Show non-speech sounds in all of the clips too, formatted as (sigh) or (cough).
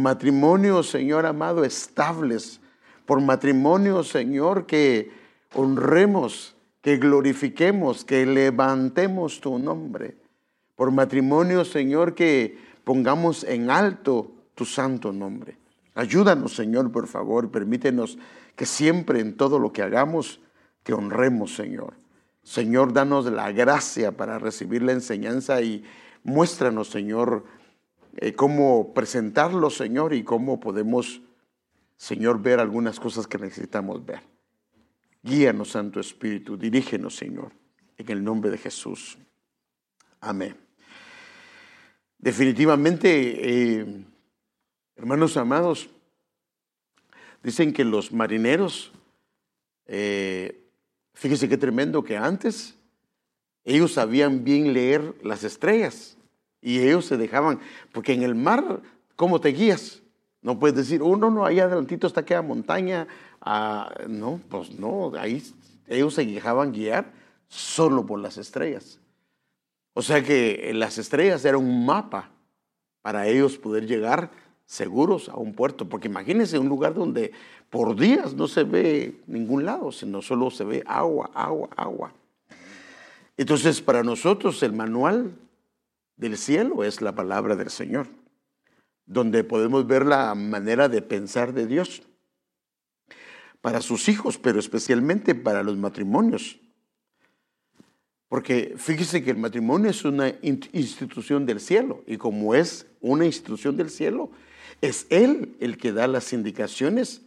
matrimonios, Señor amado, estables, por matrimonios, Señor, que honremos, que glorifiquemos, que levantemos tu nombre. Por matrimonios, Señor, que pongamos en alto tu santo nombre. Ayúdanos, Señor, por favor, permítenos que siempre en todo lo que hagamos, que honremos, Señor. Señor, danos la gracia para recibir la enseñanza y muéstranos, Señor, eh, cómo presentarlo, Señor, y cómo podemos, Señor, ver algunas cosas que necesitamos ver. Guíanos, Santo Espíritu, dirígenos, Señor, en el nombre de Jesús. Amén. Definitivamente, eh, hermanos amados, dicen que los marineros, eh, fíjese qué tremendo que antes ellos sabían bien leer las estrellas. Y ellos se dejaban, porque en el mar, ¿cómo te guías? No puedes decir, uno oh, no, ahí adelantito está aquella montaña. Ah, no, pues no, ahí ellos se dejaban guiar solo por las estrellas. O sea que las estrellas eran un mapa para ellos poder llegar seguros a un puerto, porque imagínense un lugar donde por días no se ve ningún lado, sino solo se ve agua, agua, agua. Entonces, para nosotros el manual del cielo es la palabra del Señor, donde podemos ver la manera de pensar de Dios para sus hijos, pero especialmente para los matrimonios. Porque fíjese que el matrimonio es una institución del cielo y como es una institución del cielo, es Él el que da las indicaciones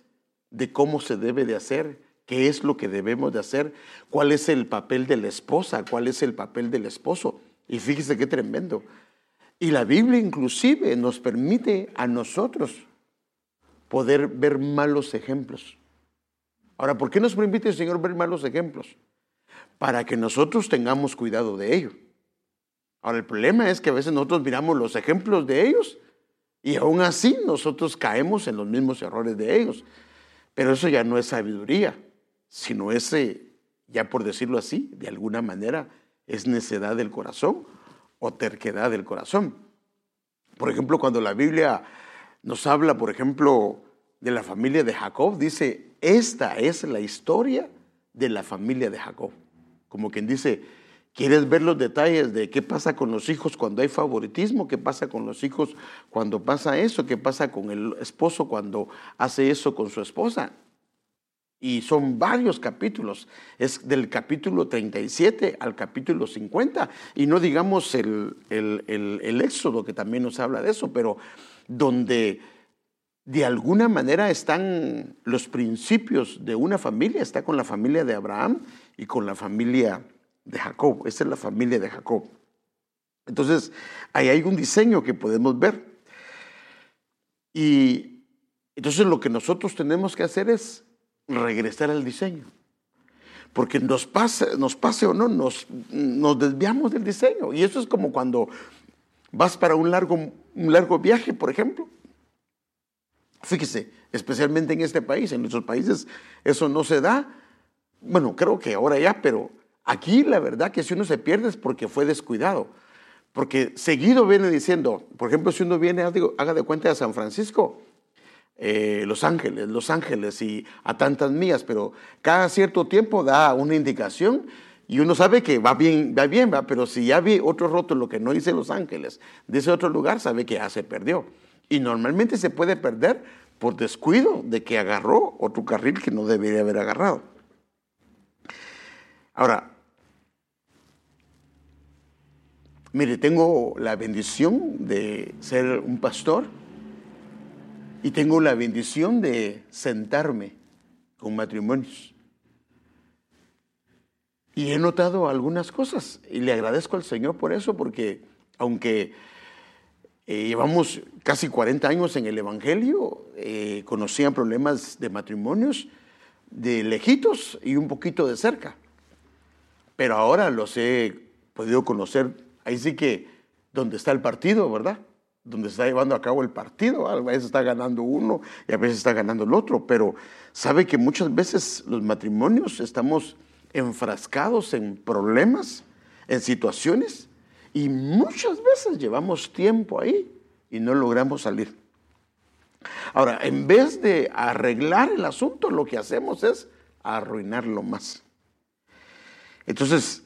de cómo se debe de hacer, qué es lo que debemos de hacer, cuál es el papel de la esposa, cuál es el papel del esposo. Y fíjese qué tremendo. Y la Biblia inclusive nos permite a nosotros poder ver malos ejemplos. Ahora, ¿por qué nos permite el Señor ver malos ejemplos? Para que nosotros tengamos cuidado de ello. Ahora, el problema es que a veces nosotros miramos los ejemplos de ellos y aún así nosotros caemos en los mismos errores de ellos. Pero eso ya no es sabiduría, sino ese, ya por decirlo así, de alguna manera, es necedad del corazón o terquedad del corazón. Por ejemplo, cuando la Biblia nos habla, por ejemplo, de la familia de Jacob, dice, esta es la historia de la familia de Jacob. Como quien dice, ¿quieres ver los detalles de qué pasa con los hijos cuando hay favoritismo? ¿Qué pasa con los hijos cuando pasa eso? ¿Qué pasa con el esposo cuando hace eso con su esposa? Y son varios capítulos. Es del capítulo 37 al capítulo 50. Y no digamos el, el, Éxodo, que también nos habla de eso, pero donde de alguna manera están los principios de una familia, está con la familia de Abraham y con la familia de Jacob. Esa es la familia de Jacob. Entonces, ahí hay un diseño que podemos ver. Y entonces lo que nosotros tenemos que hacer es regresar al diseño. Porque nos pase, nos pase o no, nos, nos desviamos del diseño. Y eso es como cuando vas para un largo, un largo viaje, por ejemplo. Fíjese, especialmente en este país, en nuestros países eso no se da. Bueno, creo que ahora ya, pero aquí la verdad que si uno se pierde es porque fue descuidado. Porque seguido viene diciendo, por ejemplo, si uno viene, haga de cuenta de San Francisco, eh, Los Ángeles, Los Ángeles y a tantas millas, pero cada cierto tiempo da una indicación y uno sabe que va bien, va bien, va, pero si ya vi otro rótulo que no dice Los Ángeles, dice otro lugar, sabe que ya se perdió. Y normalmente se puede perder por descuido de que agarró otro carril que no debería haber agarrado. Ahora, mire, tengo la bendición de ser un pastor y tengo la bendición de sentarme con matrimonios. Y he notado algunas cosas y le agradezco al Señor por eso, porque aunque eh, llevamos casi 40 años en el Evangelio, eh, conocían problemas de matrimonios de lejitos y un poquito de cerca. Pero ahora los he podido conocer, ahí sí que donde está el partido, ¿verdad? Donde se está llevando a cabo el partido. A veces está ganando uno y a veces está ganando el otro, pero sabe que muchas veces los matrimonios estamos enfrascados en problemas, en situaciones, y muchas veces llevamos tiempo ahí y no logramos salir. Ahora, en vez de arreglar el asunto, lo que hacemos es arruinarlo más. Entonces,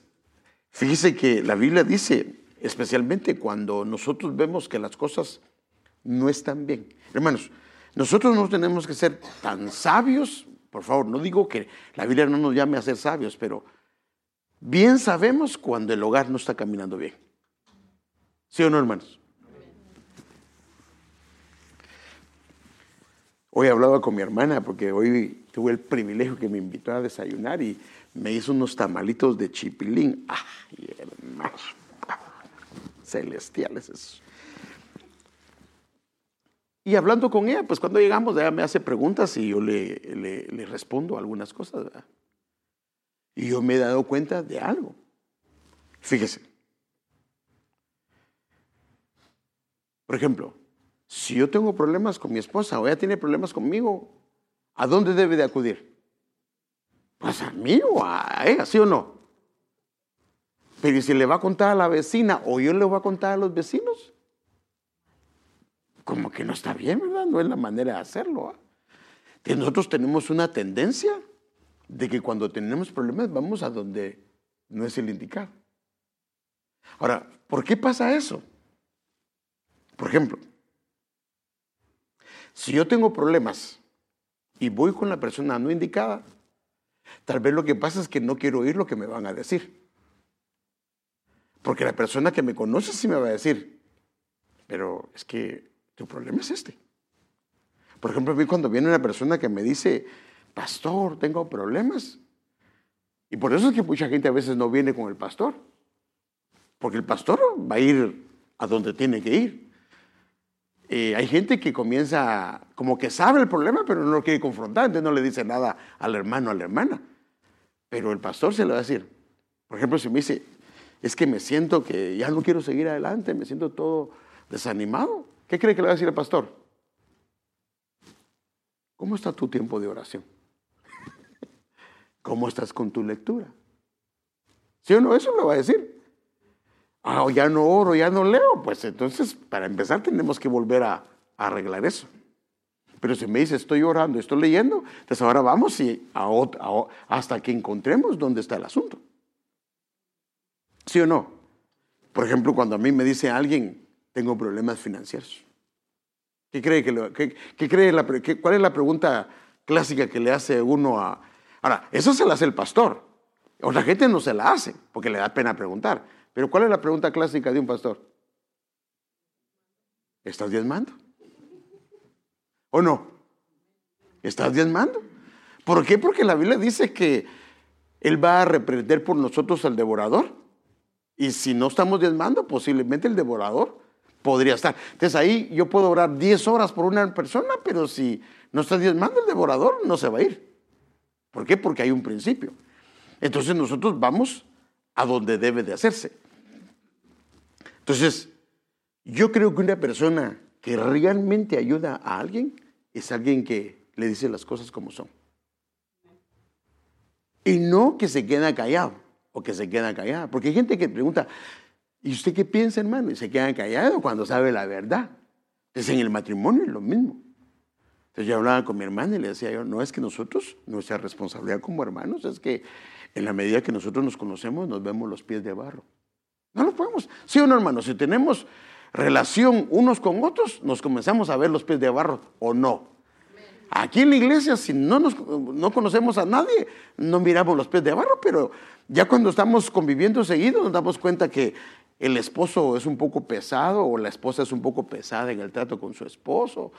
fíjese que la Biblia dice, especialmente cuando nosotros vemos que las cosas no están bien. Hermanos, nosotros no tenemos que ser tan sabios, por favor, no digo que la Biblia no nos llame a ser sabios, pero bien sabemos cuando el hogar no está caminando bien. ¿Sí o no, hermanos? Hoy hablaba con mi hermana porque hoy tuve el privilegio que me invitó a desayunar y me hizo unos tamalitos de chipilín. ¡Ay, hermanos! Celestiales esos. Y hablando con ella, pues cuando llegamos, ella me hace preguntas y yo le, le, respondo algunas cosas. Y yo me he dado cuenta de algo. Fíjese. Por ejemplo, si yo tengo problemas con mi esposa o ella tiene problemas conmigo, ¿a dónde debe de acudir? Pues a mí o a ella, ¿sí o no? Pero si le va a contar a la vecina o yo le voy a contar a los vecinos? como que no está bien, ¿verdad? No es la manera de hacerlo. ¿ah? nosotros tenemos una tendencia de que cuando tenemos problemas vamos a donde no es el indicado. Ahora, ¿por qué pasa eso? Por ejemplo, si yo tengo problemas y voy con la persona no indicada, tal vez lo que pasa es que no quiero oír lo que me van a decir. Porque la persona que me conoce sí me va a decir, pero es que tu problema es este. Por ejemplo, a mí cuando viene una persona que me dice, pastor, tengo problemas. Y por eso es que mucha gente a veces no viene con el pastor. Porque el pastor va a ir a donde tiene que ir. Eh, hay gente que comienza, como que sabe el problema, pero no lo quiere confrontar, entonces no le dice nada al hermano o a la hermana. Pero el pastor se lo va a decir. Por ejemplo, si me dice, es que me siento que ya no quiero seguir adelante, me siento todo desanimado. ¿Qué cree que le va a decir el pastor? ¿Cómo está tu tiempo de oración? ¿Cómo estás con tu lectura? ¿Sí o no? Eso le va a decir. Ah, ya no oro, ya no leo. Pues entonces, para empezar, tenemos que volver a, arreglar eso. Pero si me dice, estoy orando, estoy leyendo, entonces ahora vamos y hasta que encontremos dónde está el asunto. ¿Sí o no? Por ejemplo, cuando a mí me dice alguien, tengo problemas financieros. ¿Qué cree que, qué, cree la, ¿Cuál es la pregunta clásica que le hace uno a... Ahora, eso se la hace el pastor. Otra gente no se la hace porque le da pena preguntar. Pero ¿cuál es la pregunta clásica de un pastor? ¿Estás diezmando? ¿O no? ¿Estás diezmando? ¿Por qué? Porque la Biblia dice que Él va a reprender por nosotros al devorador. Y si no estamos diezmando, posiblemente el devorador podría estar. Entonces ahí yo puedo orar 10 horas por una persona, pero si no está diezmando el devorador, no se va a ir. ¿Por qué? Porque hay un principio. Entonces nosotros vamos a donde debe de hacerse. Entonces, yo creo que una persona que realmente ayuda a alguien es alguien que le dice las cosas como son. Y no que se queda callado o que se queda callada. Porque hay gente que pregunta, ¿Y usted qué piensa, hermano? Y se quedan callados cuando sabe la verdad. Entonces en el matrimonio lo mismo. Entonces yo hablaba con mi hermana y le decía yo, no es que nosotros, nuestra responsabilidad como hermanos es que en la medida que nosotros nos conocemos nos vemos los pies de barro. No lo podemos. Sí o no, hermano, si tenemos relación unos con otros, nos comenzamos a ver los pies de barro o no. Aquí en la iglesia, si no, nos, no conocemos a nadie, no miramos los pies de barro, pero ya cuando estamos conviviendo seguido nos damos cuenta que el esposo es un poco pesado o la esposa es un poco pesada en el trato con su esposo.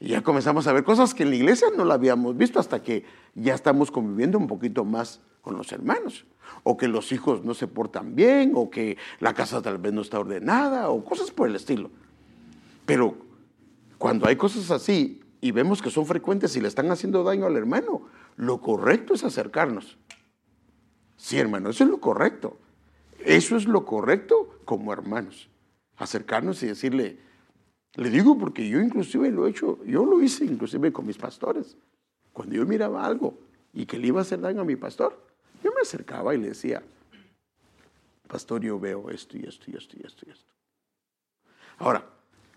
Y ya comenzamos a ver cosas que en la iglesia no la habíamos visto hasta que ya estamos conviviendo un poquito más con los hermanos. O que los hijos no se portan bien, o que la casa tal vez no está ordenada, o cosas por el estilo. Pero cuando hay cosas así y vemos que son frecuentes y le están haciendo daño al hermano, lo correcto es acercarnos. Sí, hermano, eso es lo correcto. Eso es lo correcto como hermanos. Acercarnos y decirle, le digo porque yo inclusive lo he hecho, yo lo hice inclusive con mis pastores. Cuando yo miraba algo y que le iba a hacer daño a mi pastor, yo me acercaba y le decía, pastor, yo veo esto y esto y esto y esto y esto. Ahora,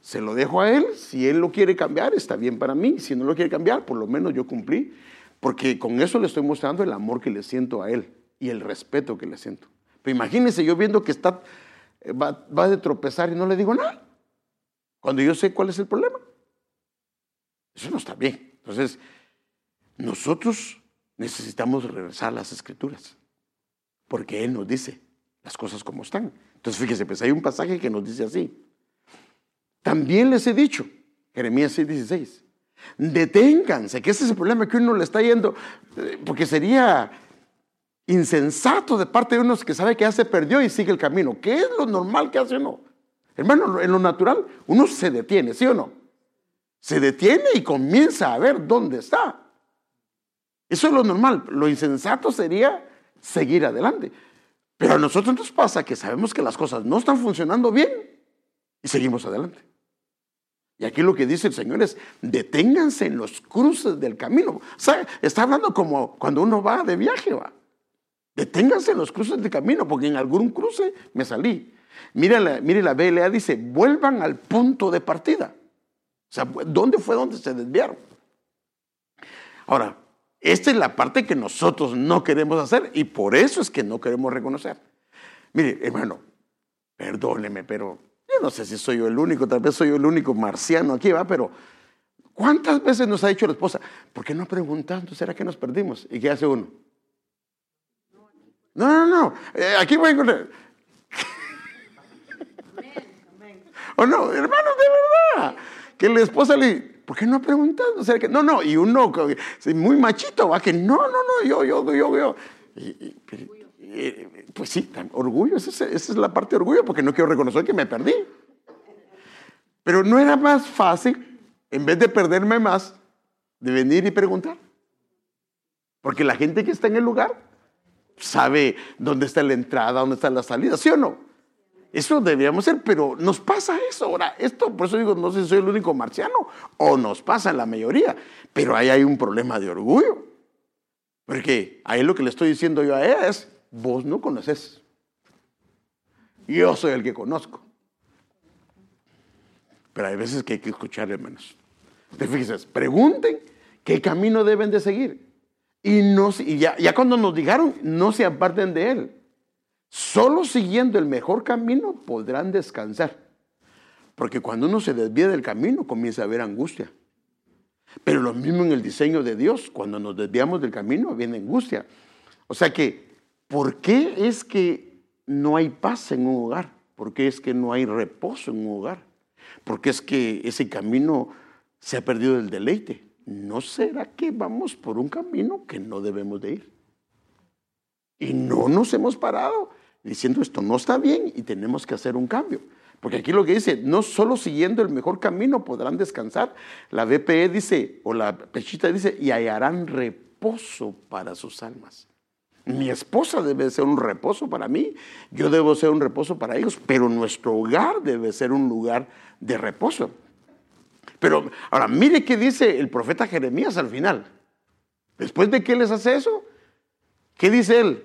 Se lo dejo a él. Si él lo quiere cambiar, está bien para mí. Si no lo quiere cambiar, por lo menos yo cumplí. Porque con eso le estoy mostrando el amor que le siento a él y el respeto que le siento. Pero imagínense yo viendo que está, va, va de tropezar y no le digo nada. Cuando yo sé cuál es el problema. Eso no está bien. Entonces, nosotros necesitamos regresar a las escrituras. Porque Él nos dice las cosas como están. Entonces, fíjese, pues hay un pasaje que nos dice así. También les he dicho, Jeremías 6:16, deténganse, que ese es el problema que uno le está yendo, eh, porque sería insensato de parte de unos que sabe que ya se perdió y sigue el camino. ¿Qué es lo normal que hace uno? Hermano, en lo natural uno se detiene, ¿sí o no? Se detiene y comienza a ver dónde está. Eso es lo normal. Lo insensato sería seguir adelante. Pero a nosotros nos pasa que sabemos que las cosas no están funcionando bien y seguimos adelante. Y aquí lo que dice el Señor es, deténganse en los cruces del camino. O sea, está hablando como cuando uno va de viaje, va. Deténganse en los cruces del camino, porque en algún cruce me salí. Mire la, mire la BLA, dice, vuelvan al punto de partida. O sea, ¿dónde fue donde se desviaron? Ahora, esta es la parte que nosotros no queremos hacer y por eso es que no queremos reconocer. Mire, hermano, perdóneme, pero no sé si soy yo el único, tal vez soy yo el único marciano aquí, va, pero ¿cuántas veces nos ha dicho la esposa, ¿por qué no preguntando? ¿Será que nos perdimos? ¿Y qué hace uno? No, no, no, eh, aquí voy a encontrar. (laughs) ¿O no, hermano, de verdad? Que la esposa le ¿por qué no preguntas? no, no, y uno muy machito, va que no, no, no, yo, yo, yo, yo. Pues sí, orgullo, esa es, la parte de orgullo, porque no quiero reconocer que me perdí. Pero no era más fácil, en vez de perderme más, de venir y preguntar. Porque la gente que está en el lugar sabe dónde está la entrada, dónde está la salida, ¿sí o no? Eso deberíamos ser, pero nos pasa eso. Ahora, esto, por eso digo, no sé si soy el único marciano, o nos pasa en la mayoría, pero ahí hay un problema de orgullo. Porque ahí lo que le estoy diciendo yo a ella es, vos no conoces. Yo soy el que conozco. Pero hay veces que hay que escuchar, hermanos. Te fíjense, pregunten qué camino deben de seguir. Y, no, y ya, ya cuando nos dijeron, no se aparten de él. Solo siguiendo el mejor camino podrán descansar. Porque cuando uno se desvía del camino comienza a haber angustia. Pero lo mismo en el diseño de Dios, cuando nos desviamos del camino viene angustia. O sea que, ¿por qué es que no hay paz en un hogar? ¿Por qué es que no hay reposo en un hogar? ¿Por qué es que ese camino se ha perdido del deleite? ¿No será que vamos por un camino que no debemos de ir? Y no nos hemos parado diciendo esto no está bien y tenemos que hacer un cambio. Porque aquí lo que dice, no solo siguiendo el mejor camino podrán descansar. La BPE dice, o la Pechita dice, y hallarán reposo para sus almas. Mi esposa debe ser un reposo para mí, yo debo ser un reposo para ellos, pero nuestro hogar debe ser un lugar de reposo. Pero ahora, mire qué dice el profeta Jeremías al final. Después de que les hace eso, ¿qué dice él?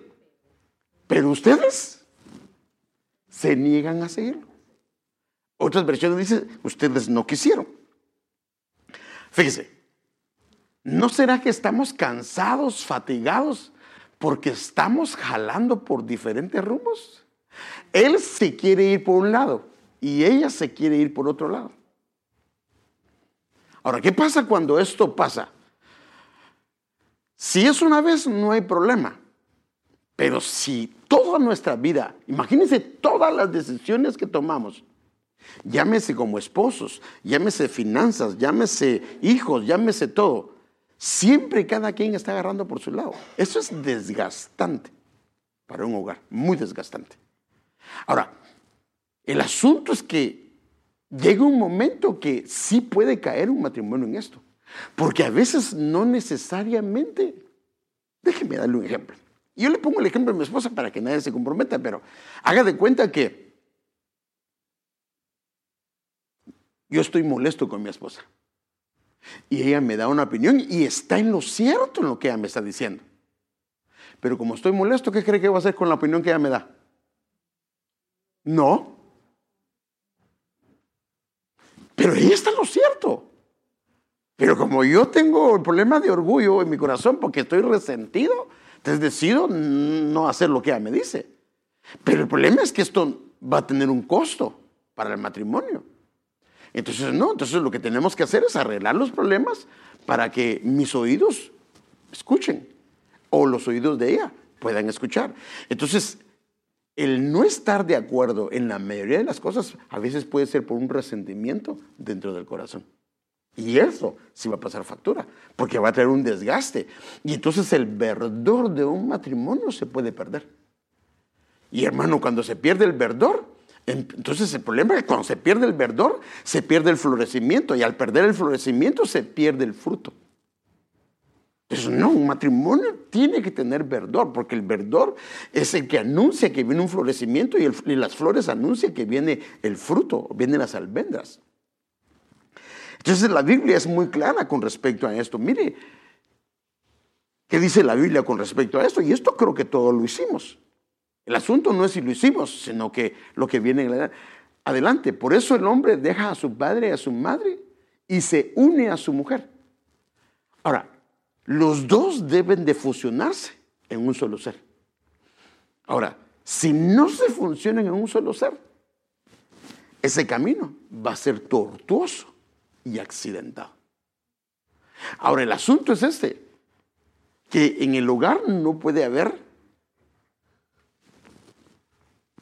Pero ustedes se niegan a seguirlo. Otras versiones dicen, ustedes no quisieron. Fíjese, ¿no será que estamos cansados, fatigados, porque estamos jalando por diferentes rumbos? Él se quiere ir por un lado y ella se quiere ir por otro lado. Ahora, ¿qué pasa cuando esto pasa? Si es una vez, no hay problema. Pero si toda nuestra vida, imagínense todas las decisiones que tomamos, llámese como esposos, llámese finanzas, llámese hijos, llámese todo, siempre cada quien está agarrando por su lado. Eso es desgastante para un hogar, muy desgastante. Ahora, el asunto es que llega un momento que sí puede caer un matrimonio en esto, porque a veces no necesariamente, déjeme darle un ejemplo. Yo le pongo el ejemplo de mi esposa para que nadie se comprometa, pero haga de cuenta que yo estoy molesto con mi esposa. Y ella me da una opinión y está en lo cierto en lo que ella me está diciendo. Pero como estoy molesto, ¿qué cree que va a hacer con la opinión que ella me da? No. Pero ella está en lo cierto. Pero como yo tengo el problema de orgullo en mi corazón porque estoy resentido, entonces decido no hacer lo que ella me dice. Pero el problema es que esto va a tener un costo para el matrimonio. Entonces, no, entonces lo que tenemos que hacer es arreglar los problemas para que mis oídos escuchen o los oídos de ella puedan escuchar. Entonces, el no estar de acuerdo en la mayoría de las cosas a veces puede ser por un resentimiento dentro del corazón. Y eso sí va a pasar factura, porque va a traer un desgaste. Y entonces el verdor de un matrimonio se puede perder. Y hermano, cuando se pierde el verdor, entonces el problema es que cuando se pierde el verdor, se pierde el florecimiento. Y al perder el florecimiento, se pierde el fruto. Entonces, no, un matrimonio tiene que tener verdor, porque el verdor es el que anuncia que viene un florecimiento y, las flores anuncian que viene el fruto, vienen las almendras. Entonces la Biblia es muy clara con respecto a esto. Mire, ¿qué dice la Biblia con respecto a esto? Y esto creo que todos lo hicimos. El asunto no es si lo hicimos, sino que lo que viene adelante. Por eso el hombre deja a su padre y a su madre y se une a su mujer. Ahora, los dos deben de fusionarse en un solo ser. Ahora, si no se funcionan en un solo ser, ese camino va a ser tortuoso y accidentado. Ahora, el asunto es este, que en el hogar no puede haber,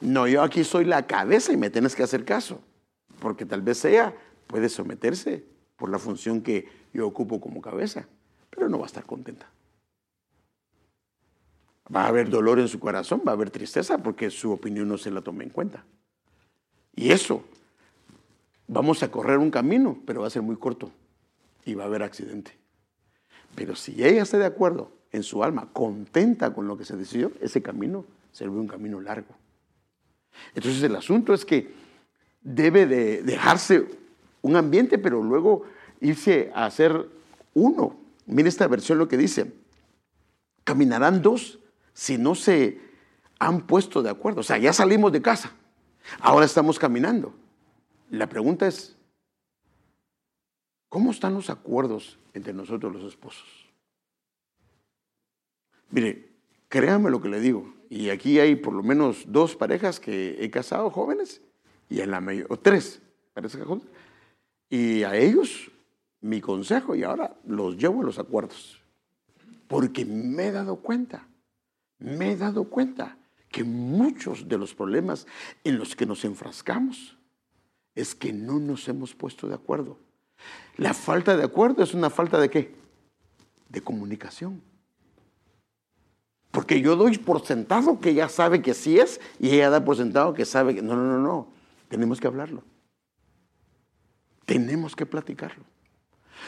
no, yo aquí soy la cabeza y me tienes que hacer caso, porque tal vez ella puede someterse por la función que yo ocupo como cabeza, pero no va a estar contenta. Va a haber dolor en su corazón, va a haber tristeza porque su opinión no se la toma en cuenta. Y eso vamos a correr un camino, pero va a ser muy corto y va a haber accidente. Pero si ella está de acuerdo en su alma, contenta con lo que se decidió, ese camino se ve un camino largo. Entonces el asunto es que debe de dejarse un ambiente, pero luego irse a hacer uno. Mire esta versión lo que dice. Caminarán dos si no se han puesto de acuerdo. O sea, ya salimos de casa. Ahora estamos caminando. La pregunta es, ¿cómo están los acuerdos entre nosotros los esposos? Mire, créame lo que le digo, y aquí hay por lo menos dos parejas que he casado jóvenes, y en la o tres parejas jóvenes, y a ellos mi consejo, y ahora los llevo a los acuerdos, porque me he dado cuenta, me he dado cuenta que muchos de los problemas en los que nos enfrascamos es que no nos hemos puesto de acuerdo. La falta de acuerdo es una falta de qué? De comunicación. Porque yo doy por sentado que ella sabe que sí es y ella da por sentado que sabe que no, no, no, no. Tenemos que hablarlo. Tenemos que platicarlo.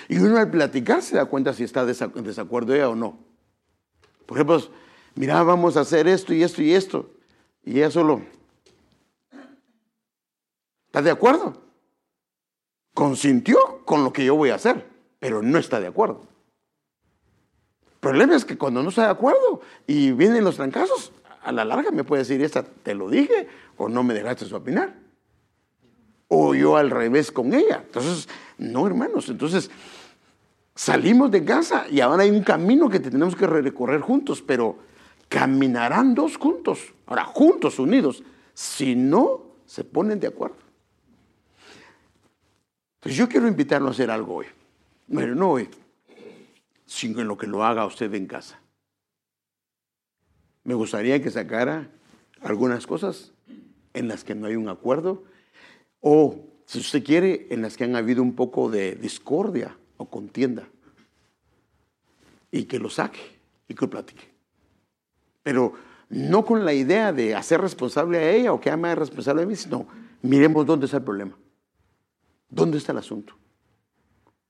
Y uno al platicar se da cuenta si está en desacuerdo ella o no. Por ejemplo, mira, vamos a hacer esto y esto y esto. Y ella solo, ¿Está de acuerdo? Consintió con lo que yo voy a hacer, pero no está de acuerdo. Problema es que cuando no está de acuerdo y vienen los trancazos, a la larga me puede decir, esta te lo dije o no me dejaste opinar. O yo al revés con ella. Entonces, no hermanos, entonces salimos de casa y ahora hay un camino que tenemos que recorrer juntos, pero caminarán dos juntos, ahora juntos, unidos, si no se ponen de acuerdo. Entonces yo quiero invitarlo a hacer algo hoy. Bueno, no hoy, sino en lo que lo haga usted en casa. Me gustaría que sacara algunas cosas en las que no hay un acuerdo o, si usted quiere, en las que han habido un poco de discordia o contienda y que lo saque y que lo platique. Pero no con la idea de hacer responsable a ella o que ama responsable a mí, sino miremos dónde está el problema. ¿Dónde está el asunto?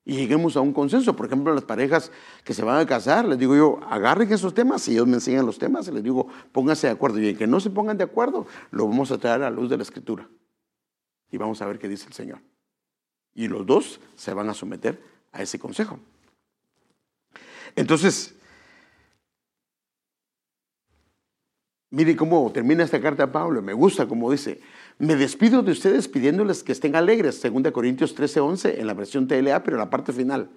Y lleguemos a un consenso. Por ejemplo, las parejas que se van a casar, les digo yo, agarren esos temas, y ellos me enseñan los temas, les digo, pónganse de acuerdo. Y en que no se pongan de acuerdo, lo vamos a traer a la luz de la escritura. Y vamos a ver qué dice el Señor. Y los dos se van a someter a ese consejo. Entonces, mire cómo termina esta carta de Pablo, me gusta como dice, Me despido de ustedes pidiéndoles que estén alegres, 2 Corintios 13, 11, en la versión TLA, pero en la parte final.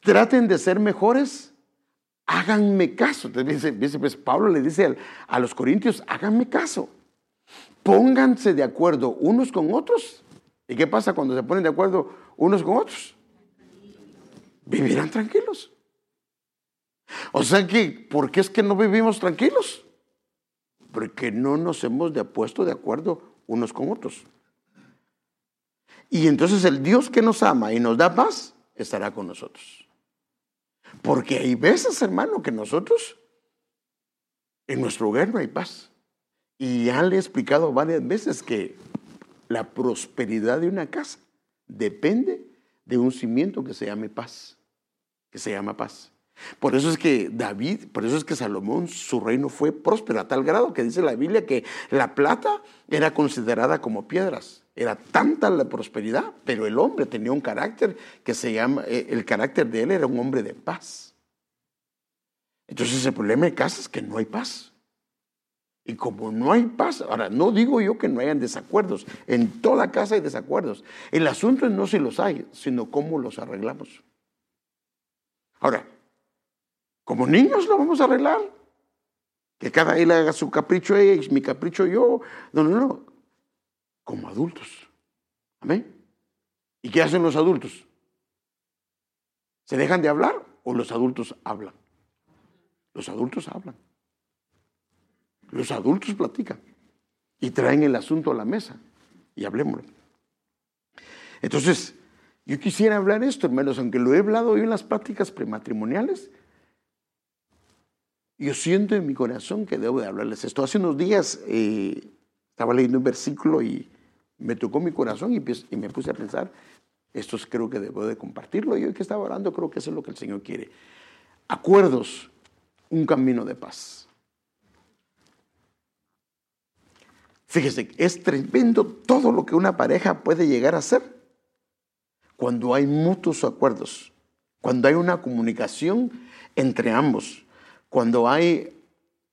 Traten de ser mejores, háganme caso. Entonces, pues, Pablo le dice a los corintios, háganme caso. Pónganse de acuerdo unos con otros. ¿Y qué pasa cuando se ponen de acuerdo unos con otros? Vivirán tranquilos. O sea que, ¿por qué es que no vivimos tranquilos? Porque no nos hemos de puesto de acuerdo unos con otros. Y entonces el Dios que nos ama y nos da paz estará con nosotros. Porque hay veces, hermano, que nosotros en nuestro hogar no hay paz. Y ya le he explicado varias veces que la prosperidad de una casa depende de un cimiento que se llame paz, que se llama paz. Por eso es que David, por eso es que Salomón, su reino fue próspero a tal grado que dice la Biblia que la plata era considerada como piedras. Era tanta la prosperidad, pero el hombre tenía un carácter que se llama, eh, el carácter de él era un hombre de paz. Entonces el problema de casa es que no hay paz. Y como no hay paz, ahora no digo yo que no hayan desacuerdos, en toda casa hay desacuerdos. El asunto es no si los hay, sino cómo los arreglamos. Ahora, como niños lo vamos a arreglar. Que cada él haga su capricho ella y mi capricho yo. No, no, no. Como adultos. Amén. ¿Y qué hacen los adultos? ¿Se dejan de hablar o los adultos hablan? Los adultos hablan. Los adultos platican y traen el asunto a la mesa y hablemoslo. Entonces, yo quisiera hablar esto, hermanos, aunque lo he hablado hoy en las prácticas prematrimoniales, yo siento en mi corazón que debo de hablarles esto. Hace unos días eh, estaba leyendo un versículo y me tocó mi corazón y, me puse a pensar, esto creo que debo de compartirlo. Y hoy que estaba orando creo que eso es lo que el Señor quiere. Acuerdos, un camino de paz. Fíjese, es tremendo todo lo que una pareja puede llegar a hacer cuando hay mutuos acuerdos, cuando hay una comunicación entre ambos. Cuando hay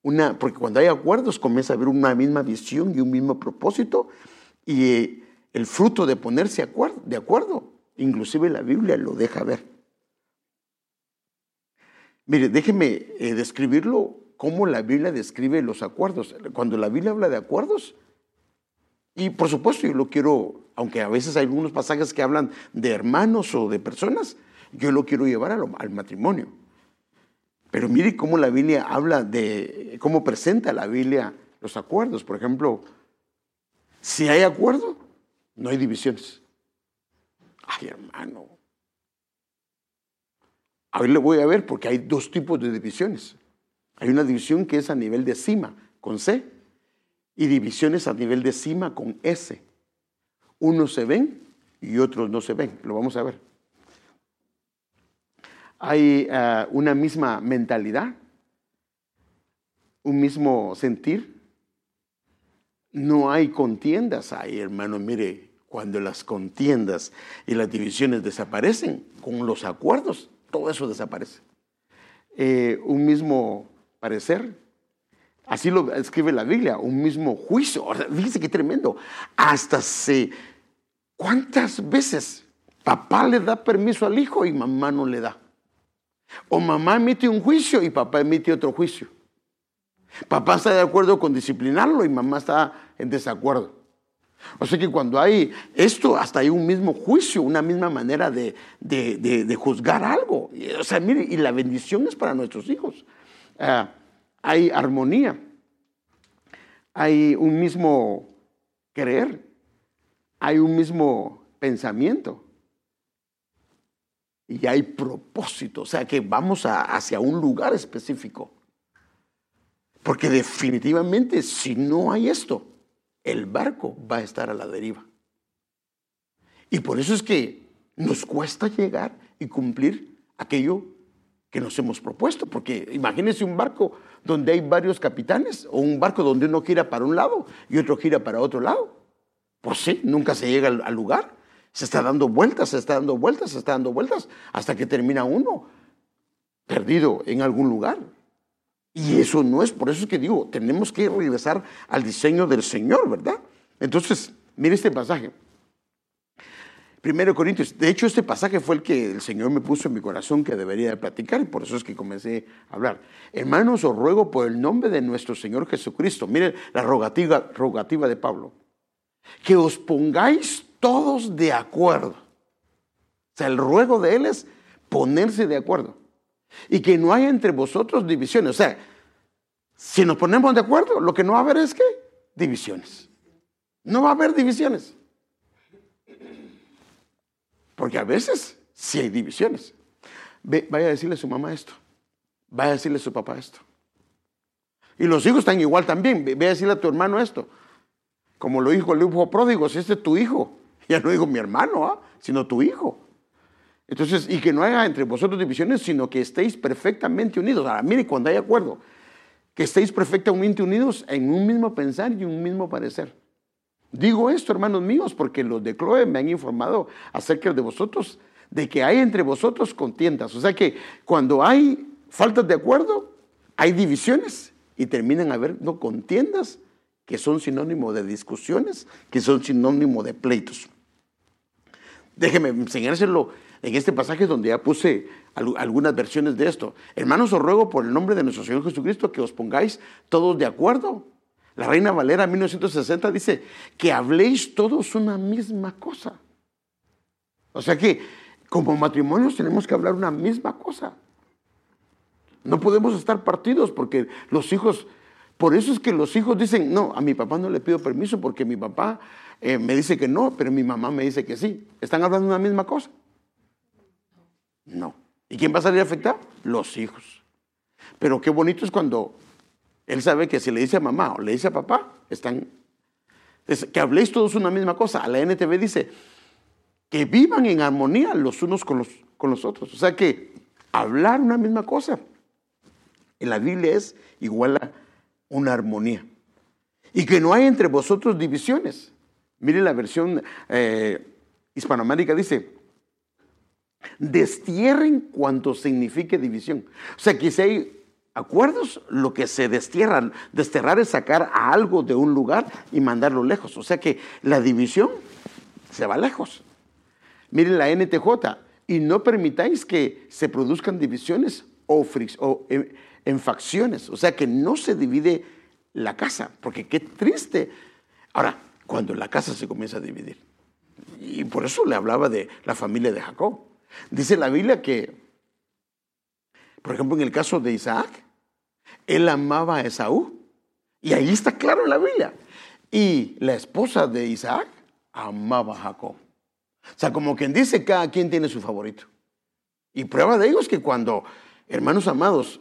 una, porque cuando hay acuerdos comienza a haber una misma visión y un mismo propósito y eh, el fruto de ponerse de acuerdo, inclusive la Biblia lo deja ver. Mire, déjeme eh, describirlo cómo la Biblia describe los acuerdos. Cuando la Biblia habla de acuerdos, y por supuesto yo lo quiero, aunque a veces hay algunos pasajes que hablan de hermanos o de personas, yo lo quiero llevar al matrimonio. Pero mire cómo la Biblia habla de, cómo presenta la Biblia los acuerdos. Por ejemplo, si hay acuerdo, no hay divisiones. Ay, hermano. Hoy le voy a ver porque hay dos tipos de divisiones. Hay una división que es a nivel de cima, con C, y divisiones a nivel de cima con S. Unos se ven y otros no se ven. Lo vamos a ver hay eh, una misma mentalidad, un mismo sentir. No hay contiendas ahí, hermano. Mire, cuando las contiendas y las divisiones desaparecen, con los acuerdos, todo eso desaparece. Eh, un mismo parecer, así lo escribe la Biblia, un mismo juicio. Fíjese qué tremendo. Hasta se. ¿Cuántas veces papá le da permiso al hijo y mamá no le da? O mamá emite un juicio y papá emite otro juicio. Papá está de acuerdo con disciplinarlo y mamá está en desacuerdo. O sea que cuando hay esto, hasta hay un mismo juicio, una misma manera de, juzgar algo. O sea, mire, y la bendición es para nuestros hijos. Ah, hay armonía, hay un mismo creer, hay un mismo pensamiento y hay propósito, o sea que vamos hacia un lugar específico. Porque definitivamente si no hay esto, el barco va a estar a la deriva. Y por eso es que nos cuesta llegar y cumplir aquello que nos hemos propuesto. Porque imagínense un barco donde hay varios capitanes o un barco donde uno gira para un lado y otro gira para otro lado. Pues sí, nunca se llega al lugar. Se está dando vueltas, se está dando vueltas, se está dando vueltas, hasta que termina uno perdido en algún lugar. Y eso no es, por eso es que digo, tenemos que regresar al diseño del Señor, ¿verdad? Entonces, mire este pasaje. Primero Corintios. De hecho, este pasaje fue el que el Señor me puso en mi corazón que debería de platicar y por eso es que comencé a hablar. Hermanos, os ruego por el nombre de nuestro Señor Jesucristo. Miren la rogativa, rogativa de Pablo. Que os pongáis todos de acuerdo. O sea, el ruego de él es ponerse de acuerdo. Y que no haya entre vosotros divisiones. O sea, si nos ponemos de acuerdo, lo que no va a haber es que divisiones. No va a haber divisiones. Porque a veces sí hay divisiones. vaya a decirle a su mamá esto. Vaya a decirle a su papá esto. Y los hijos están igual también. Ve a decirle a tu hermano esto. Como lo dijo el hijo pródigo, si este es tu hijo. (laughs) Ya no digo mi hermano, ¿ah? sino tu hijo. Entonces, y que no haya entre vosotros divisiones, sino que estéis perfectamente unidos. Ahora, mire, cuando hay acuerdo, que estéis perfectamente unidos en un mismo pensar y un mismo parecer. Digo esto, hermanos míos, porque los de Chloe me han informado acerca de vosotros, de que hay entre vosotros contiendas. O sea que cuando hay faltas de acuerdo, hay divisiones y terminan habiendo contiendas que son sinónimo de discusiones, que son sinónimo de pleitos. Déjeme enseñárselo en este pasaje donde ya puse algunas versiones de esto. Hermanos, os ruego por el nombre de nuestro Señor Jesucristo que os pongáis todos de acuerdo la Reina Valera 1960 dice que habléis todos una misma cosa. O sea que como matrimonios tenemos que hablar una misma cosa. No podemos estar partidos porque los hijos, por eso es que los hijos dicen, no, a mi papá no le pido permiso porque mi papá eh, me dice que no, pero mi mamá me dice que sí. ¿Están hablando una misma cosa? No. ¿Y quién va a salir afectado? Los hijos. Pero qué bonito es cuando él sabe que si le dice a mamá o le dice a papá, están... que habléis todos una misma cosa. A la NTV dice que vivan en armonía los unos con los, con los otros. O sea que hablar una misma cosa en la Biblia es igual a una armonía. Y que no hay entre vosotros divisiones. Mire la versión eh, hispanoamérica, dice, destierren cuanto signifique división. O sea, que si hay acuerdos, lo que se destierra, desterrar es sacar a algo de un lugar y mandarlo lejos. O sea que la división se va lejos. Miren la NTJ, y no permitáis que se produzcan divisiones o, o en, en facciones. O sea que no se divide la casa, porque qué triste. Ahora, cuando la casa se comienza a dividir. Y por eso le hablaba de la familia de Jacob. Dice la Biblia que, por ejemplo, en el caso de Isaac, él amaba a Esaú. Y ahí está claro en la Biblia. Y la esposa de Isaac amaba a Jacob. O sea, como quien dice, cada quien tiene su favorito. Y prueba de ello es que cuando, hermanos amados,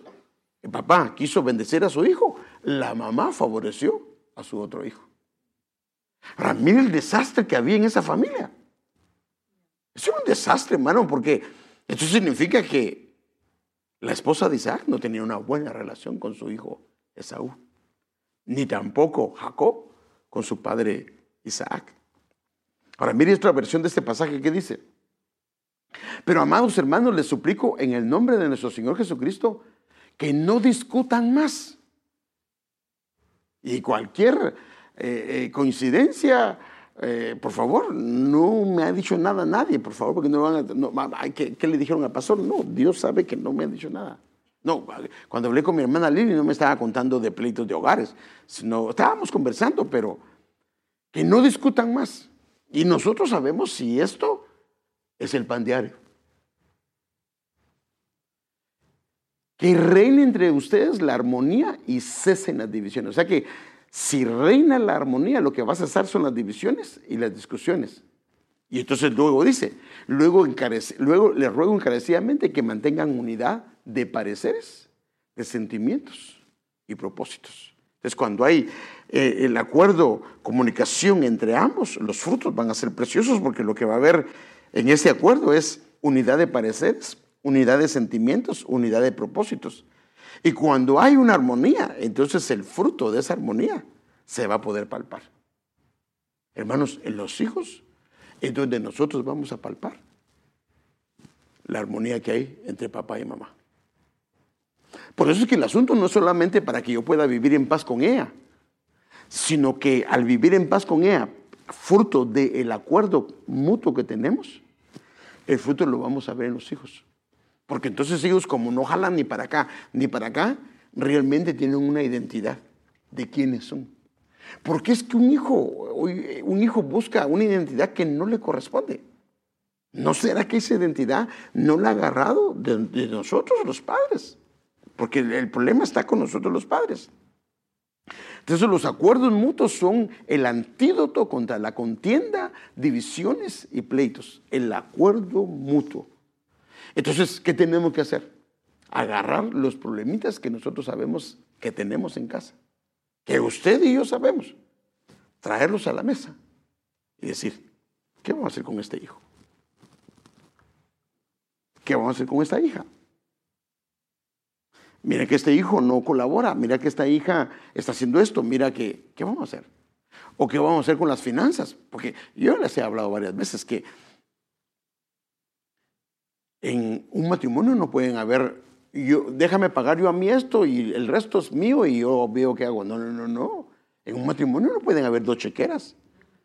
el papá quiso bendecir a su hijo, la mamá favoreció a su otro hijo. Ahora, mire el desastre que había en esa familia. Es un desastre, hermano, porque eso significa que la esposa de Isaac no tenía una buena relación con su hijo Esaú, ni tampoco Jacob con su padre Isaac. Ahora mire otra versión de este pasaje que dice, pero amados hermanos, les suplico en el nombre de nuestro Señor Jesucristo que no discutan más. Y cualquier eh, eh, coincidencia eh, por favor, no me ha dicho nada nadie, por favor, porque no van a... ¿qué, le dijeron al pastor? No, Dios sabe que no me ha dicho nada. No, cuando hablé con mi hermana Lili no me estaba contando de pleitos de hogares, sino estábamos conversando, pero que no discutan más. Y nosotros sabemos si esto es el pan diario. Que reine entre ustedes la armonía y cesen las divisiones. O sea que si reina la armonía, lo que va a cesar son las divisiones y las discusiones. Y entonces luego dice, luego, luego le ruego encarecidamente que mantengan unidad de pareceres, de sentimientos y propósitos. Entonces cuando hay eh, el acuerdo, comunicación entre ambos, los frutos van a ser preciosos porque lo que va a haber en ese acuerdo es unidad de pareceres, unidad de sentimientos, unidad de propósitos. Y cuando hay una armonía, entonces el fruto de esa armonía se va a poder palpar. Hermanos, en los hijos es donde nosotros vamos a palpar la armonía que hay entre papá y mamá. Por eso es que el asunto no es solamente para que yo pueda vivir en paz con ella, sino que al vivir en paz con ella, fruto del acuerdo mutuo que tenemos, el fruto lo vamos a ver en los hijos. Porque entonces ellos como no jalan ni para acá ni para acá, realmente tienen una identidad de quiénes son. Porque es que un hijo, un hijo busca una identidad que no le corresponde. ¿No será que esa identidad no la ha agarrado de, nosotros los padres? Porque el, problema está con nosotros los padres. Entonces los acuerdos mutuos son el antídoto contra la contienda, divisiones y pleitos. El acuerdo mutuo. Entonces, ¿qué tenemos que hacer? Agarrar los problemitas que nosotros sabemos que tenemos en casa, que usted y yo sabemos, traerlos a la mesa y decir, ¿qué vamos a hacer con este hijo? ¿Qué vamos a hacer con esta hija? Mira que este hijo no colabora, mira que esta hija está haciendo esto, mira que, ¿qué vamos a hacer? ¿O qué vamos a hacer con las finanzas? Porque yo les he hablado varias veces que en un matrimonio no pueden haber, yo, déjame pagar yo a mí esto y el resto es mío y yo veo qué hago. No, no, no, no. En un matrimonio no pueden haber dos chequeras,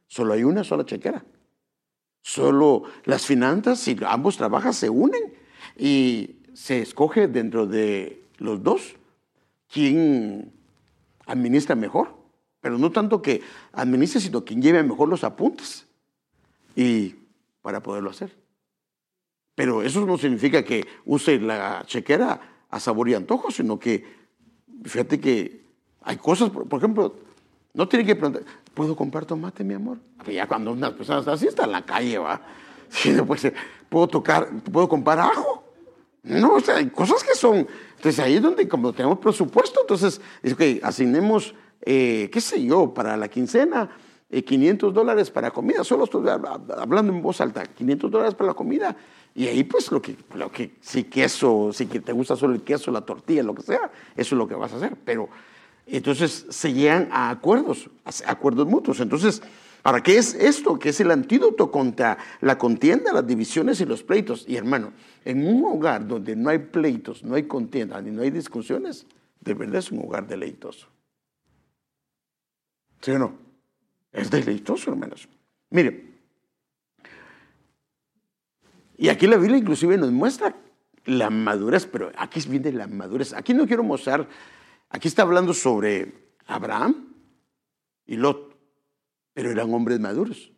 solo hay una sola chequera. Solo las finanzas, si ambos trabajan, se unen y se escoge dentro de los dos quién administra mejor. Pero no tanto que administre, sino quien lleve mejor los apuntes y para poderlo hacer. Pero eso no significa que use la chequera a sabor y antojo, sino que fíjate que hay cosas, por ejemplo, no tiene que preguntar, ¿puedo comprar tomate, mi amor? Ya cuando una persona está así, está en la calle, va. (laughs) Sí, pues, ¿puedo tocar, puedo comprar ajo? No, o sea, hay cosas que son. Entonces ahí es donde, como tenemos presupuesto, entonces, es que asignemos, eh, qué sé yo, para la quincena, 500 eh, dólares para comida. Solo estoy hablando en voz alta, 500 dólares para la comida. Y ahí, pues, lo que, lo que, si queso, si que te gusta solo el queso, la tortilla, lo que sea, eso es lo que vas a hacer. Pero entonces se llegan a acuerdos, a acuerdos mutuos. Entonces, ¿para qué es esto? Que es el antídoto contra la contienda, las divisiones y los pleitos. Y hermano, en un hogar donde no hay pleitos, no hay contienda ni no hay discusiones, de verdad es un hogar deleitoso. ¿Sí o no? Es deleitoso, hermanos. Mire, y aquí la Biblia inclusive nos muestra la madurez, pero aquí viene la madurez. Aquí no quiero mostrar Aquí está hablando sobre Abraham y Lot, pero eran hombres maduros.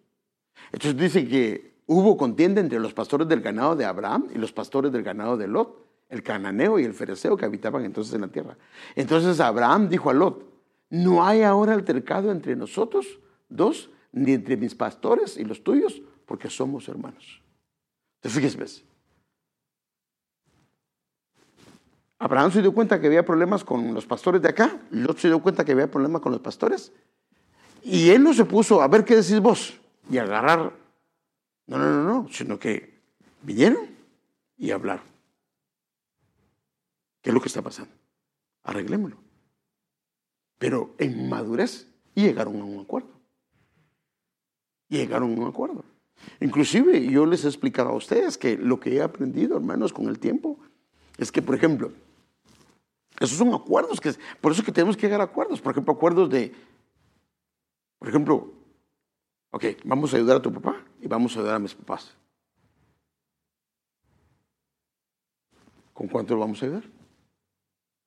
Entonces dice que hubo contienda entre los pastores del ganado de Abraham y los pastores del ganado de Lot, el cananeo y el fereceo que habitaban entonces en la tierra. Entonces Abraham dijo a Lot, no hay ahora altercado entre nosotros dos, ni entre mis pastores y los tuyos, porque somos hermanos. Entonces fíjese. Abraham se dio cuenta que había problemas con los pastores de acá, Lot se dio cuenta que había problemas con los pastores, y él no se puso a ver qué decís vos y agarrar, no, no, no, no, sino que vinieron y hablaron. ¿Qué es lo que está pasando? Arreglémoslo. Pero en madurez llegaron a un acuerdo. Llegaron a un acuerdo. Inclusive yo les he explicado a ustedes que lo que he aprendido, hermanos, con el tiempo, es que, por ejemplo, esos son acuerdos, que, por eso es que tenemos que llegar a acuerdos. Por ejemplo, acuerdos de, por ejemplo, ok, vamos a ayudar a tu papá y vamos a ayudar a mis papás. ¿Con cuánto lo vamos a ayudar?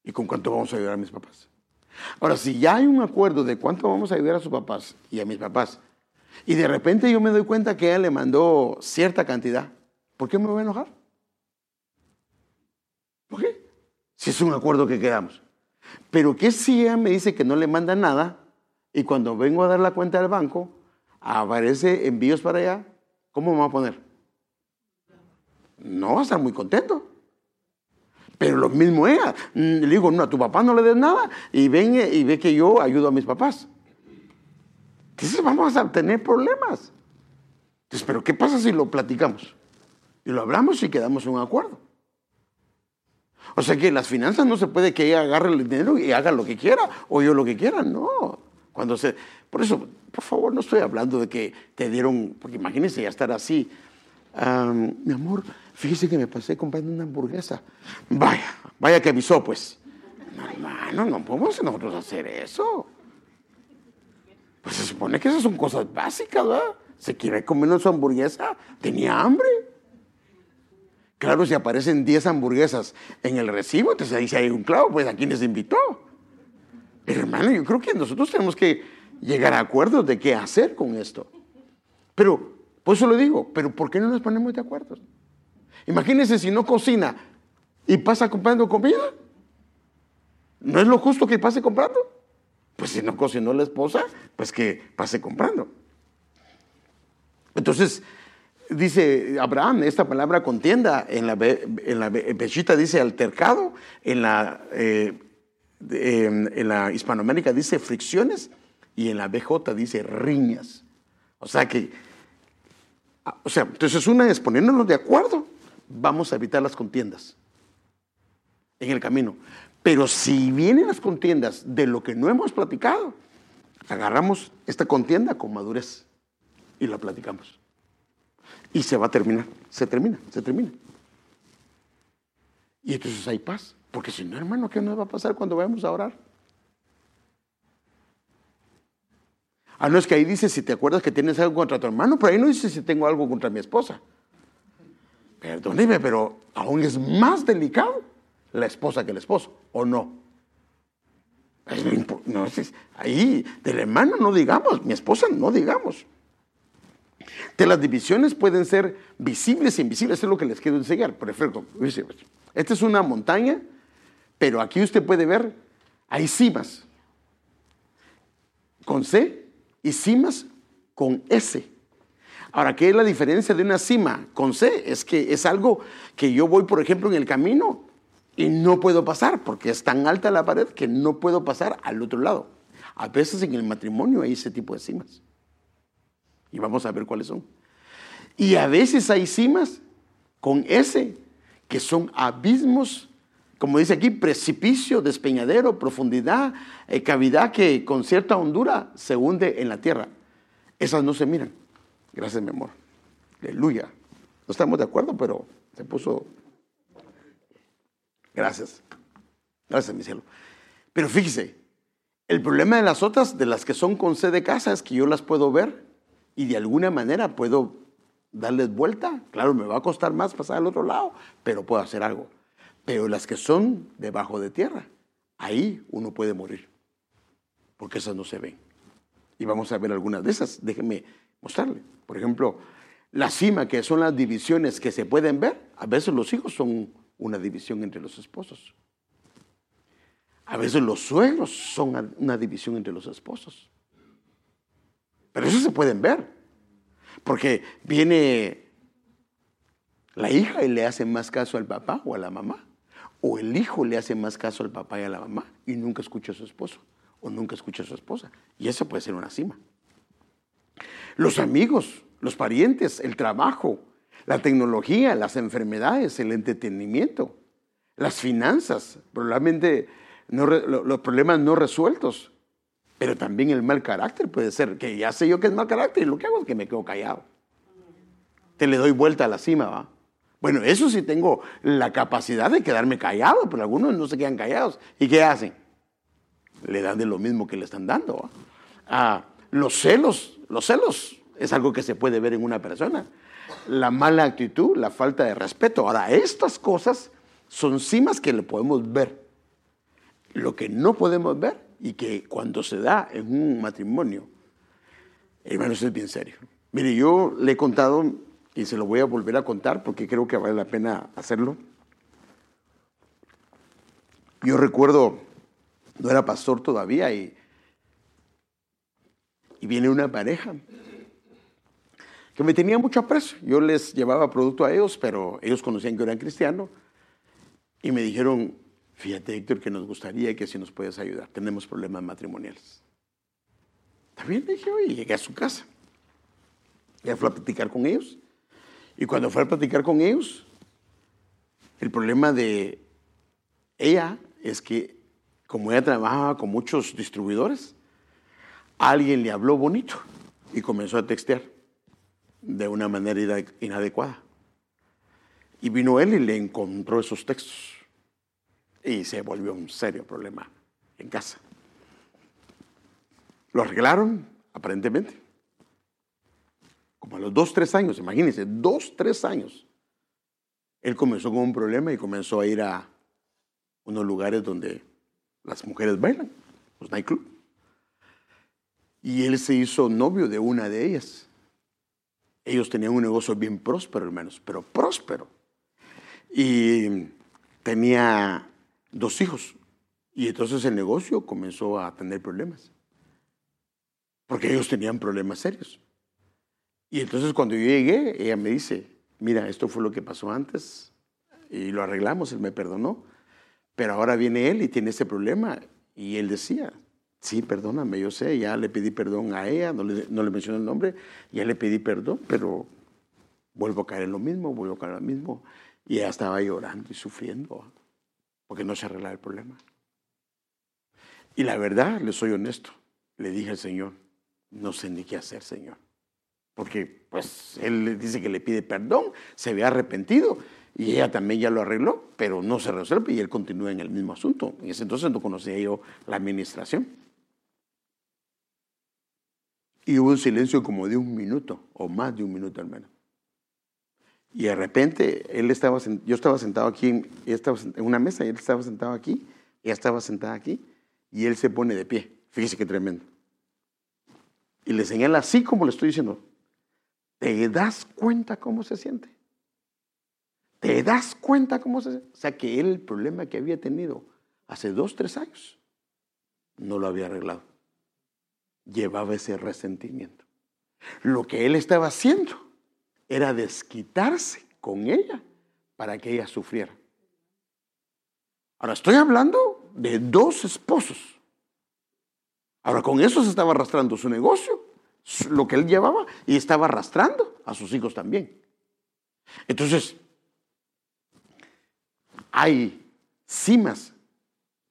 ¿Y con cuánto vamos a ayudar a mis papás? Ahora, si ya hay un acuerdo de cuánto vamos a ayudar a sus papás y a mis papás, y de repente yo me doy cuenta que ella le mandó cierta cantidad, ¿por qué me voy a enojar? ¿Por qué? si es un acuerdo que quedamos. Pero ¿qué si ella me dice que no le manda nada y cuando vengo a dar la cuenta del banco aparece envíos para allá? ¿Cómo me va a poner? No va a estar muy contento. Pero lo mismo ella. Le digo, no, a tu papá no le des nada y ven y ve que yo ayudo a mis papás. Entonces vamos a tener problemas. Entonces, pero ¿qué pasa si lo platicamos? Y lo hablamos y quedamos en un acuerdo. O sea que las finanzas no se puede que ella agarre el dinero y haga lo que quiera o yo lo que quiera, no. Cuando se, por eso, por favor, no estoy hablando de que te dieron, porque imagínense ya estar así. mi amor, fíjese que me pasé comprando una hamburguesa. Vaya, vaya que avisó, pues. No, hermano, no podemos nosotros hacer eso. Pues se supone que esas son cosas básicas, ¿verdad? Se quiere comer una hamburguesa, tenía hambre. Claro, si aparecen 10 hamburguesas en el recibo, entonces ahí hay un clavo, pues a quién les invitó. Pero hermano, yo creo que nosotros tenemos que llegar a acuerdos de qué hacer con esto. Pero, por eso lo digo, pero ¿por qué no nos ponemos de acuerdo? Imagínense si no cocina y pasa comprando comida. ¿No es lo justo que pase comprando? Pues si no cocinó la esposa, pues que pase comprando. Entonces, dice Abraham, esta palabra contienda, en la, en la Bechita dice altercado, en la, eh, en la Hispanoamérica dice fricciones y en la BJ dice riñas. O sea que, o sea, entonces una es poniéndonos de acuerdo, vamos a evitar las contiendas en el camino. Pero si vienen las contiendas de lo que no hemos platicado, agarramos esta contienda con madurez y la platicamos. Y se va a terminar, se termina, se termina. Y entonces hay paz. Porque si no, hermano, ¿qué nos va a pasar cuando vayamos a orar? Ah, no es que ahí dice si te acuerdas que tienes algo contra tu hermano, pero ahí no dice si tengo algo contra mi esposa. Perdóneme, pero aún es más delicado la esposa que el esposo, ¿o no? ahí, del hermano no digamos, mi esposa no digamos. De las divisiones pueden ser visibles e invisibles, es lo que les quiero enseñar. Ejemplo, esta es una montaña, pero aquí usted puede ver, hay cimas con C y cimas con S. Ahora, ¿qué es la diferencia de una cima con C? Es que es algo que yo voy, por ejemplo, en el camino y no puedo pasar porque es tan alta la pared que no puedo pasar al otro lado. A veces en el matrimonio hay ese tipo de cimas y vamos a ver cuáles son. Y a veces hay cimas con S, que son abismos, como dice aquí, precipicio, despeñadero, profundidad, eh, cavidad que con cierta hondura se hunde en la tierra. Esas no se miran. Gracias, mi amor. Aleluya. No estamos de acuerdo, pero se puso. Gracias. Gracias, mi cielo. Pero fíjese, el problema de las otras, de las que son con C de casa, es que yo las puedo ver y de alguna manera puedo darles vuelta. Claro, me va a costar más pasar al otro lado, pero puedo hacer algo. Pero las que son debajo de tierra, ahí uno puede morir, porque esas no se ven. Y vamos a ver algunas de esas. Déjenme mostrarle. Por ejemplo, la cima, que son las divisiones que se pueden ver, a veces los hijos son una división entre los esposos. A veces los suegros son una división entre los esposos. Pero eso se pueden ver. Porque viene la hija y le hace más caso al papá o a la mamá. O el hijo le hace más caso al papá y a la mamá y nunca escucha a su esposo. O nunca escucha a su esposa. Y eso puede ser una cima. Los amigos, los parientes, el trabajo, la tecnología, las enfermedades, el entretenimiento, las finanzas, probablemente los problemas no resueltos, pero también el mal carácter puede ser, que ya sé yo que es mal carácter y lo que hago es que me quedo callado. Te le doy vuelta a la cima, ¿va? Bueno, eso sí tengo la capacidad de quedarme callado, pero algunos no se quedan callados. ¿Y qué hacen? Le dan de lo mismo que le están dando. Ah, los celos, los celos es algo que se puede ver en una persona. La mala actitud, la falta de respeto. Ahora, estas cosas son cimas que le podemos ver. Lo que no podemos ver y que cuando se da en un matrimonio, hermanos, es bien serio. Mire, yo le he contado y se lo voy a volver a contar porque creo que vale la pena hacerlo. Yo recuerdo, no era pastor todavía y, y viene una pareja que me tenía mucho aprecio. Yo les llevaba producto a ellos, pero ellos conocían que eran cristianos y me dijeron, Fíjate, Héctor, que nos gustaría que si nos puedes ayudar. Tenemos problemas matrimoniales. También dije, oye, llegué a su casa. Ya fui a platicar con ellos. Y cuando fue a platicar con ellos, el problema de ella es que, como ella trabajaba con muchos distribuidores, alguien le habló bonito y comenzó a textear de una manera inadecuada. Y vino él y le encontró esos textos y se volvió un serio problema en casa. Lo arreglaron, aparentemente. Como a los dos, tres años, imagínense, dos, tres años. Él comenzó con un problema y comenzó a ir a unos lugares donde las mujeres bailan, los nightclubs. Y él se hizo novio de una de ellas. Ellos tenían un negocio bien próspero, hermanos, pero próspero. Y tenía dos hijos. Y entonces el negocio comenzó a tener problemas. Porque ellos tenían problemas serios. Y entonces cuando yo llegué, ella me dice, mira, esto fue lo que pasó antes y lo arreglamos, él me perdonó. Pero ahora viene él y tiene ese problema. Y él decía, sí, perdóname, yo sé, ya le pedí perdón a ella, no le, no le mencioné el nombre, ya le pedí perdón, pero vuelvo a caer en lo mismo, vuelvo a caer en lo mismo. Y ella estaba llorando y sufriendo, porque no se arreglaba el problema. Y la verdad, le soy honesto, le dije al Señor, no sé ni qué hacer, Señor. Porque pues él dice que le pide perdón, se había arrepentido y ella también ya lo arregló, pero no se resuelve y él continúa en el mismo asunto. En ese entonces no conocía yo la administración. Y hubo un silencio como de un minuto, o más de un minuto al menos. Y de repente, él estaba, yo estaba sentado aquí, estaba en una mesa, y él estaba sentado aquí, ella estaba sentada aquí, y él se pone de pie. Fíjese qué tremendo. Y le señala así como le estoy diciendo. ¿Te das cuenta cómo se siente? ¿Te das cuenta cómo se siente? O sea que él el problema que había tenido hace dos, tres años no lo había arreglado. Llevaba ese resentimiento. Lo que él estaba haciendo era desquitarse con ella para que ella sufriera. Ahora estoy hablando de dos esposos. Ahora con eso se estaba arrastrando su negocio, lo que él llevaba, y estaba arrastrando a sus hijos también. Entonces, hay cimas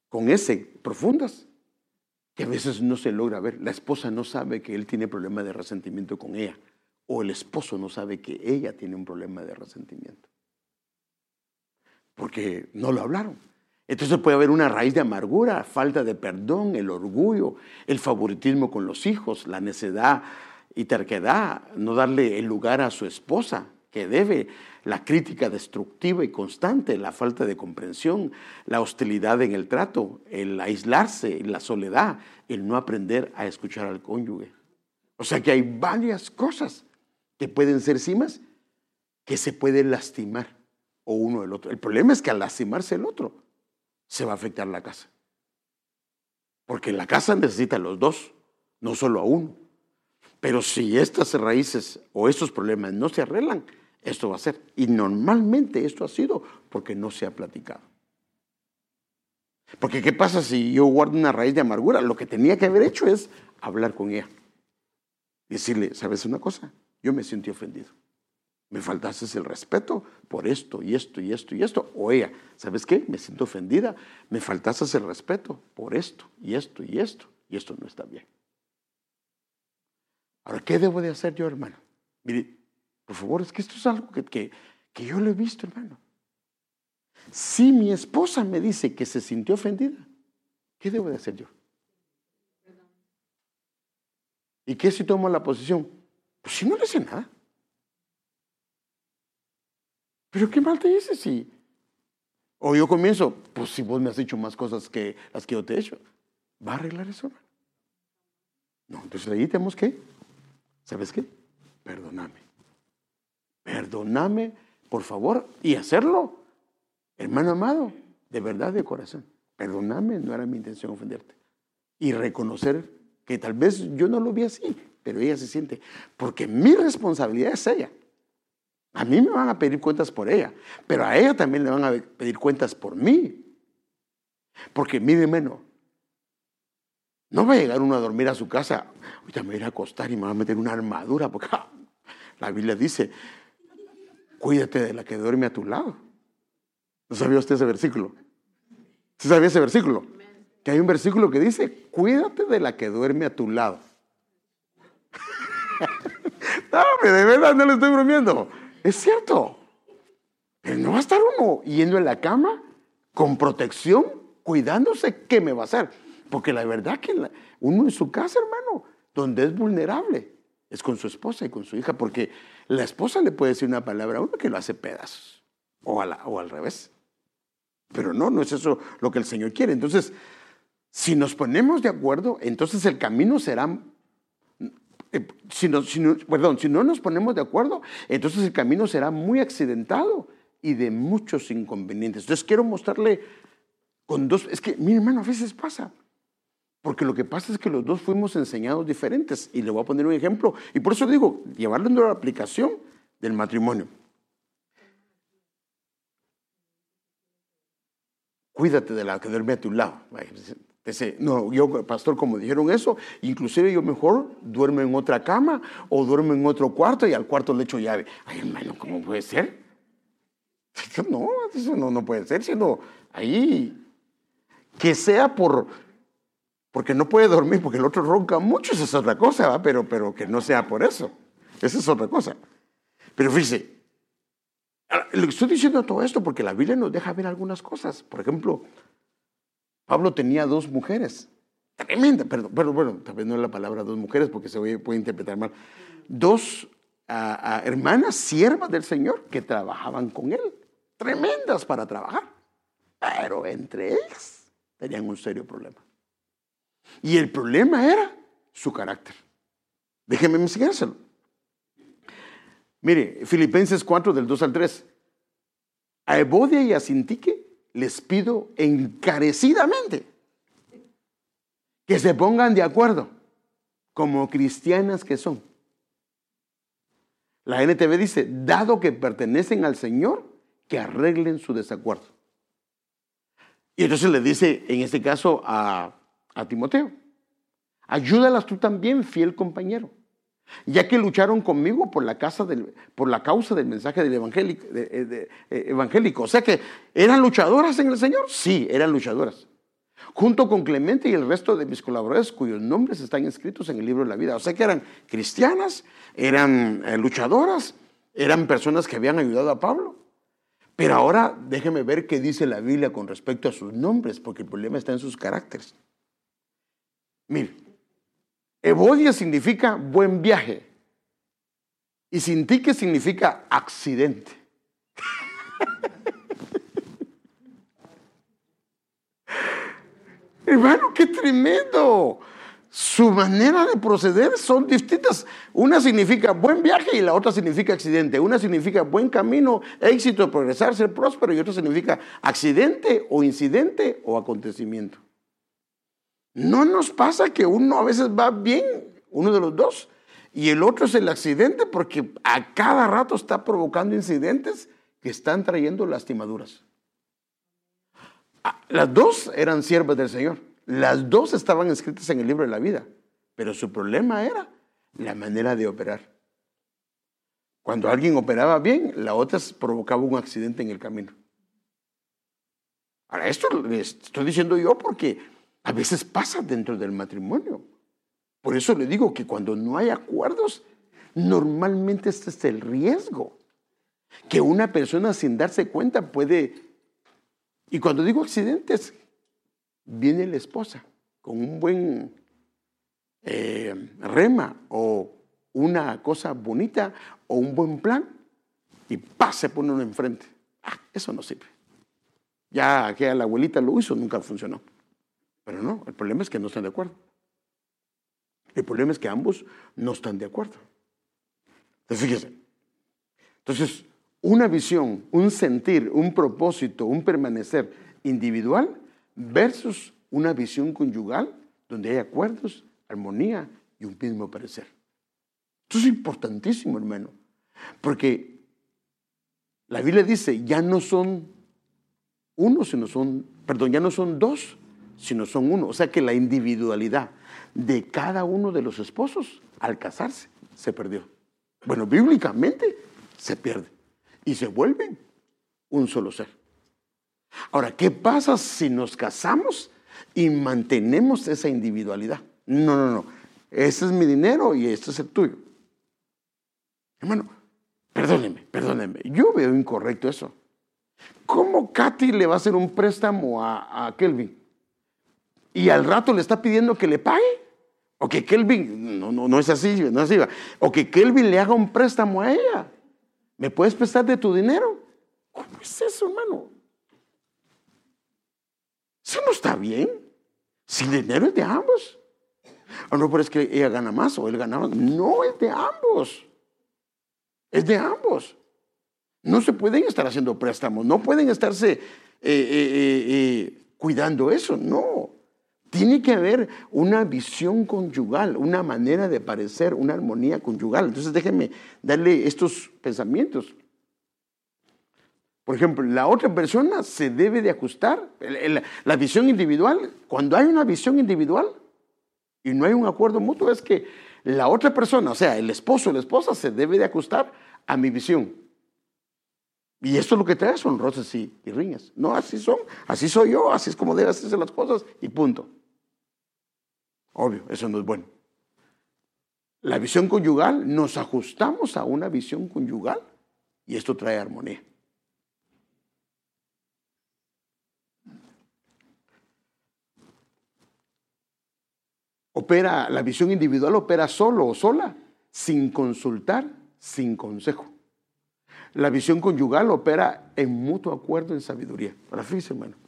con ese profundas que a veces no se logra ver. La esposa no sabe que él tiene problema de resentimiento con ella, o el esposo no sabe que ella tiene un problema de resentimiento. Porque no lo hablaron. Entonces puede haber una raíz de amargura, falta de perdón, el orgullo, el favoritismo con los hijos, la necedad y terquedad, no darle el lugar a su esposa que debe, la crítica destructiva y constante, la falta de comprensión, la hostilidad en el trato, el aislarse, la soledad, el no aprender a escuchar al cónyuge. O sea que hay varias cosas que pueden ser cimas que se pueden lastimar o uno del otro. El problema es que al lastimarse el otro, se va a afectar la casa. Porque la casa necesita a los dos, no solo a uno. Pero si estas raíces o estos problemas no se arreglan, esto va a ser. Y normalmente esto ha sido porque no se ha platicado. Porque ¿qué pasa si yo guardo una raíz de amargura? Lo que tenía que haber hecho es hablar con ella. Decirle, ¿sabes una cosa? Yo me sentí ofendido me faltaste el respeto por esto y esto y esto y esto. O ella, ¿sabes qué? Me siento ofendida, me faltaste el respeto por esto y esto y esto y esto no está bien. Ahora, ¿qué debo de hacer yo, hermano? Mire, por favor, es que esto es algo que, que, que yo lo he visto, hermano. Si mi esposa me dice que se sintió ofendida, ¿qué debo de hacer yo? ¿Y qué si tomo la posición? Pues si no le sé nada. Pero qué mal te hice si... O yo comienzo, pues si vos me has hecho más cosas que las que yo te he hecho, ¿va a arreglar eso? No, entonces ahí tenemos que, ¿sabes qué? Perdóname. Perdóname, por favor, y hacerlo, hermano amado, de verdad, de corazón. Perdóname, no era mi intención ofenderte. Y reconocer que tal vez yo no lo vi así, pero ella se siente, porque mi responsabilidad es ella. A mí me van a pedir cuentas por ella, pero a ella también le van a pedir cuentas por mí. Porque mire menos, no va a llegar uno a dormir a su casa, ahorita me voy a acostar y me va a meter una armadura, porque la Biblia dice, cuídate de la que duerme a tu lado. ¿No sabía usted ese versículo? ¿Sí sabía ese versículo? Que hay un versículo que dice, cuídate de la que duerme a tu lado. (laughs) no, de verdad no le estoy bromeando. Es cierto. Pero no va a estar uno yendo en la cama con protección, cuidándose, ¿qué me va a hacer? Porque la verdad que uno en su casa, hermano, donde es vulnerable es con su esposa y con su hija, porque la esposa le puede decir una palabra a uno que lo hace pedazos, o, o al revés. Pero no, no es eso lo que el Señor quiere. Entonces, si nos ponemos de acuerdo, entonces el camino será eh, si no, perdón, si no nos ponemos de acuerdo, entonces el camino será muy accidentado y de muchos inconvenientes. Entonces quiero mostrarle con dos, es que mi hermano a veces pasa, porque lo que pasa es que los dos fuimos enseñados diferentes. Y le voy a poner un ejemplo. Y por eso digo, llevarlo a la aplicación del matrimonio. Cuídate de la que duerme a tu lado. No, yo, pastor, como dijeron eso, inclusive yo mejor duermo en otra cama o duermo en otro cuarto y al cuarto le echo llave. Ay, hermano, ¿cómo puede ser? (laughs) No, eso no, no puede ser, sino ahí que sea por porque no puede dormir porque el otro ronca mucho, esa es otra cosa. Pero, pero que no sea por eso. Esa es otra cosa. Pero fíjese, estoy diciendo todo esto porque la Biblia nos deja ver algunas cosas. Por ejemplo, Pablo tenía dos mujeres. Tremenda, perdón, pero bueno, tal vez no es la palabra dos mujeres porque se puede interpretar mal. Dos hermanas siervas del Señor que trabajaban con él. Tremendas para trabajar. Pero entre ellas tenían un serio problema. Y el problema era su carácter. Déjeme enseñárselo. Mire, Filipenses 4 del 2 al 3. A Evodia y a Sintique les pido encarecidamente que se pongan de acuerdo como cristianas que son. La NTV dice, dado que pertenecen al Señor, que arreglen su desacuerdo. Y entonces le dice, en este caso, a a Timoteo. Ayúdalas tú también, fiel compañero, ya que lucharon conmigo por la, casa del, por la causa del mensaje del evangélico, eh, evangélico. O sea que, ¿eran luchadoras en el Señor? Sí, eran luchadoras. Junto con Clemente y el resto de mis colaboradores cuyos nombres están escritos en el libro de la vida. O sea que eran cristianas, eran eh, luchadoras, eran personas que habían ayudado a Pablo. Pero ahora déjeme ver qué dice la Biblia con respecto a sus nombres, porque el problema está en sus caracteres. Mire, Evodia significa buen viaje y Sintique significa accidente. (laughs) Hermano, qué tremendo. Su manera de proceder son distintas. Una significa buen viaje y la otra significa accidente. Una significa buen camino, éxito, progresar, ser próspero y otra significa accidente o incidente o acontecimiento. No nos pasa que uno a veces va bien, uno de los dos, y el otro es el accidente porque a cada rato está provocando incidentes que están trayendo lastimaduras. Ah, las dos eran siervas del Señor. Las dos estaban escritas en el libro de la vida, pero su problema era la manera de operar. Cuando alguien operaba bien, la otra provocaba un accidente en el camino. Ahora, esto le estoy diciendo yo porque a veces pasa dentro del matrimonio. Por eso le digo que cuando no hay acuerdos, normalmente este es el riesgo. Que una persona sin darse cuenta puede... Y cuando digo accidentes, viene la esposa con un buen eh, rema o una cosa bonita o un buen plan y pase se pone uno enfrente. Ah, eso no sirve. Ya que la abuelita lo hizo, nunca funcionó. Pero no, el problema es que no están de acuerdo. El problema es que ambos no están de acuerdo. Entonces, fíjese. Entonces, una visión, un sentir, un propósito, un permanecer individual versus una visión conyugal donde hay acuerdos, armonía y un mismo parecer. Esto es importantísimo, hermano, porque la Biblia dice, ya no son uno, sino son, perdón, ya no son dos, sino son uno. O sea que la individualidad de cada uno de los esposos al casarse se perdió. Bueno, bíblicamente se pierde y se vuelven un solo ser. Ahora, ¿qué pasa si nos casamos y mantenemos esa individualidad? No, no, no. Ese es mi dinero y este es el tuyo. Hermano, perdóneme, perdóneme. Yo veo incorrecto eso. ¿Cómo Katy le va a hacer un préstamo a, a Kelvin? Y al rato le está pidiendo que le pague. O que Kelvin, no, no, no es así, no es así. O que Kelvin le haga un préstamo a ella. ¿Me puedes prestar de tu dinero? ¿Cómo es eso, hermano? Eso no está bien. Si el dinero es de ambos. O no, pero es que ella gana más o él gana más. No, es de ambos. Es de ambos. No se pueden estar haciendo préstamos, no pueden estarse eh, eh, eh, cuidando eso, no. Tiene que haber una visión conyugal, una manera de parecer, una armonía conyugal. Entonces déjenme darle estos pensamientos. Por ejemplo, la otra persona se debe de ajustar. La visión individual, cuando hay una visión individual y no hay un acuerdo mutuo, es que la otra persona, o sea, el esposo o la esposa, se debe de ajustar a mi visión. Y esto es lo que trae son roces y, riñas. No, así son, así soy yo, así es como deben hacerse las cosas y punto. Obvio, eso no es bueno. La visión conyugal, nos ajustamos a una visión conyugal y esto trae armonía. Opera, la visión individual opera solo o sola, sin consultar, sin consejo. La visión conyugal opera en mutuo acuerdo en sabiduría. Para fíjense, hermano.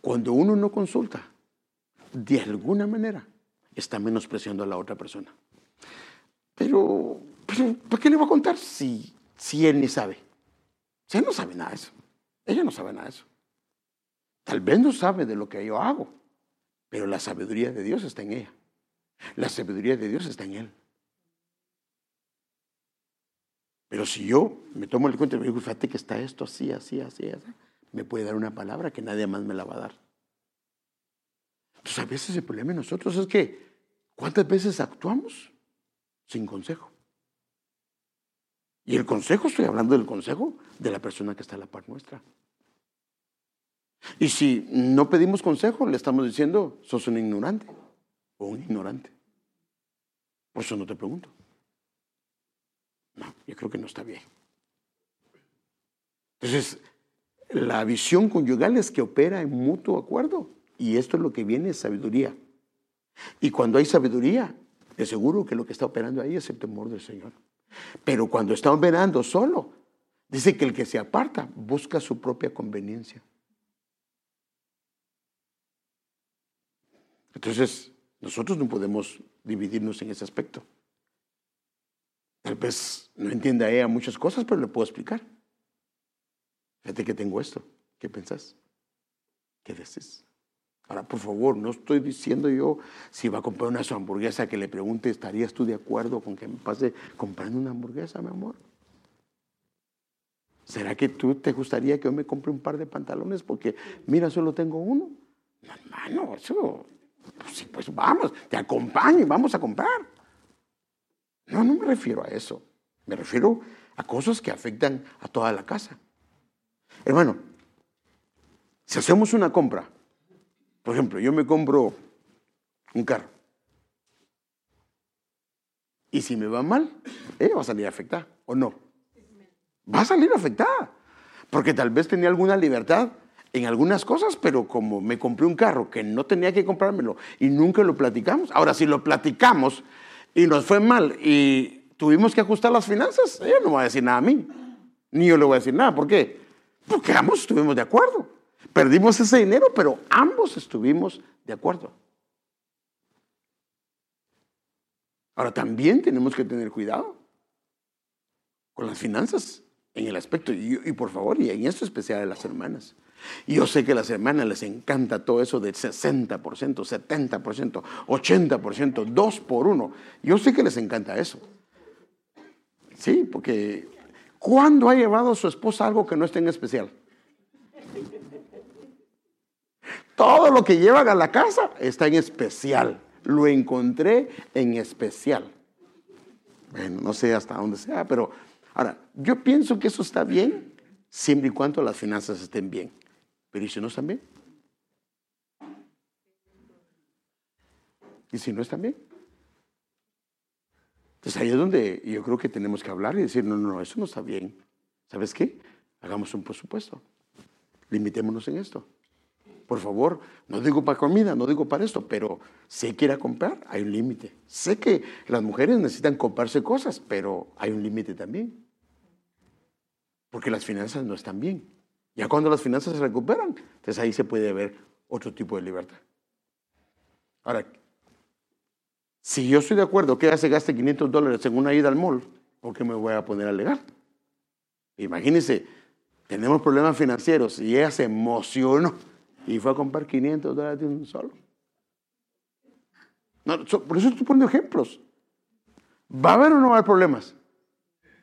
Cuando uno no consulta, de alguna manera, está menospreciando a la otra persona. Pero, pero ¿para qué le va a contar si, si él ni sabe? Si él no sabe nada de eso. Ella no sabe nada de eso. Tal vez no sabe de lo que yo hago, pero la sabiduría de Dios está en ella. La sabiduría de Dios está en él. Pero si yo me tomo el cuenta y me digo, fíjate que está esto así, así, así, así, me puede dar una palabra que nadie más me la va a dar. Entonces a veces el problema de nosotros es que, ¿cuántas veces actuamos sin consejo? Y el consejo, estoy hablando del consejo de la persona que está a la par nuestra. Y si no pedimos consejo, le estamos diciendo, sos un ignorante o un ignorante. Por eso no te pregunto. No, yo creo que no está bien. Entonces, la visión conyugal es que opera en mutuo acuerdo. Y esto es lo que viene, sabiduría. Y cuando hay sabiduría, de seguro que lo que está operando ahí es el temor del Señor. Pero cuando está operando solo, dice que el que se aparta busca su propia conveniencia. Entonces, nosotros no podemos dividirnos en ese aspecto. Tal vez no entienda ella muchas cosas, pero le puedo explicar. Fíjate que tengo esto. ¿Qué pensás? ¿Qué decís? Ahora, por favor, no estoy diciendo yo si va a comprar una hamburguesa que le pregunte, ¿estarías tú de acuerdo con que me pase comprando una hamburguesa, mi amor? ¿Será que tú te gustaría que yo me compre un par de pantalones porque, mira, solo tengo uno? No, hermano, eso, pues, sí, pues vamos, te acompaño y vamos a comprar. No, no me refiero a eso. Me refiero a cosas que afectan a toda la casa. Hermano, si hacemos una compra, por ejemplo, yo me compro un carro. Y si me va mal, ella va a salir afectada, ¿o no? Va a salir afectada. Porque tal vez tenía alguna libertad en algunas cosas, pero como me compré un carro que no tenía que comprármelo y nunca lo platicamos, ahora si lo platicamos y nos fue mal y tuvimos que ajustar las finanzas, ella no va a decir nada a mí, ni yo le voy a decir nada. ¿Por qué? Porque ambos estuvimos de acuerdo. Perdimos ese dinero, pero ambos estuvimos de acuerdo. Ahora también tenemos que tener cuidado con las finanzas en el aspecto, y, por favor, y en esto especial de las hermanas. Yo sé que a las hermanas les encanta todo eso del 60%, 70%, 80%, 2 por 1. Yo sé que les encanta eso. Sí, porque ¿cuándo ha llevado a su esposa algo que no esté en especial? Todo lo que llevan a la casa está en especial. Lo encontré en especial. Bueno, no sé hasta dónde sea, pero ahora, yo pienso que eso está bien siempre y cuando las finanzas estén bien. Pero ¿y si no están bien? ¿Y si no están bien? Entonces ahí es donde yo creo que tenemos que hablar y decir, no, no, no, eso no está bien. ¿Sabes qué? Hagamos un presupuesto. Limitémonos en esto. por favor, no digo para comida, no digo para esto, pero sé que comprar, hay un límite. Sé que las mujeres necesitan comprarse cosas, pero hay un límite también. Porque las finanzas no están bien. Ya cuando las finanzas se recuperan, entonces ahí se puede ver otro tipo de libertad. Ahora, si yo estoy de acuerdo que ella se gaste 500 dólares en una ida al mall, ¿por qué me voy a poner a alegar? Imagínense, tenemos problemas financieros y ella se emocionó y fue a comprar 500 dólares de un solo. por eso estoy poniendo ejemplos. ¿Va a haber o no va a haber problemas?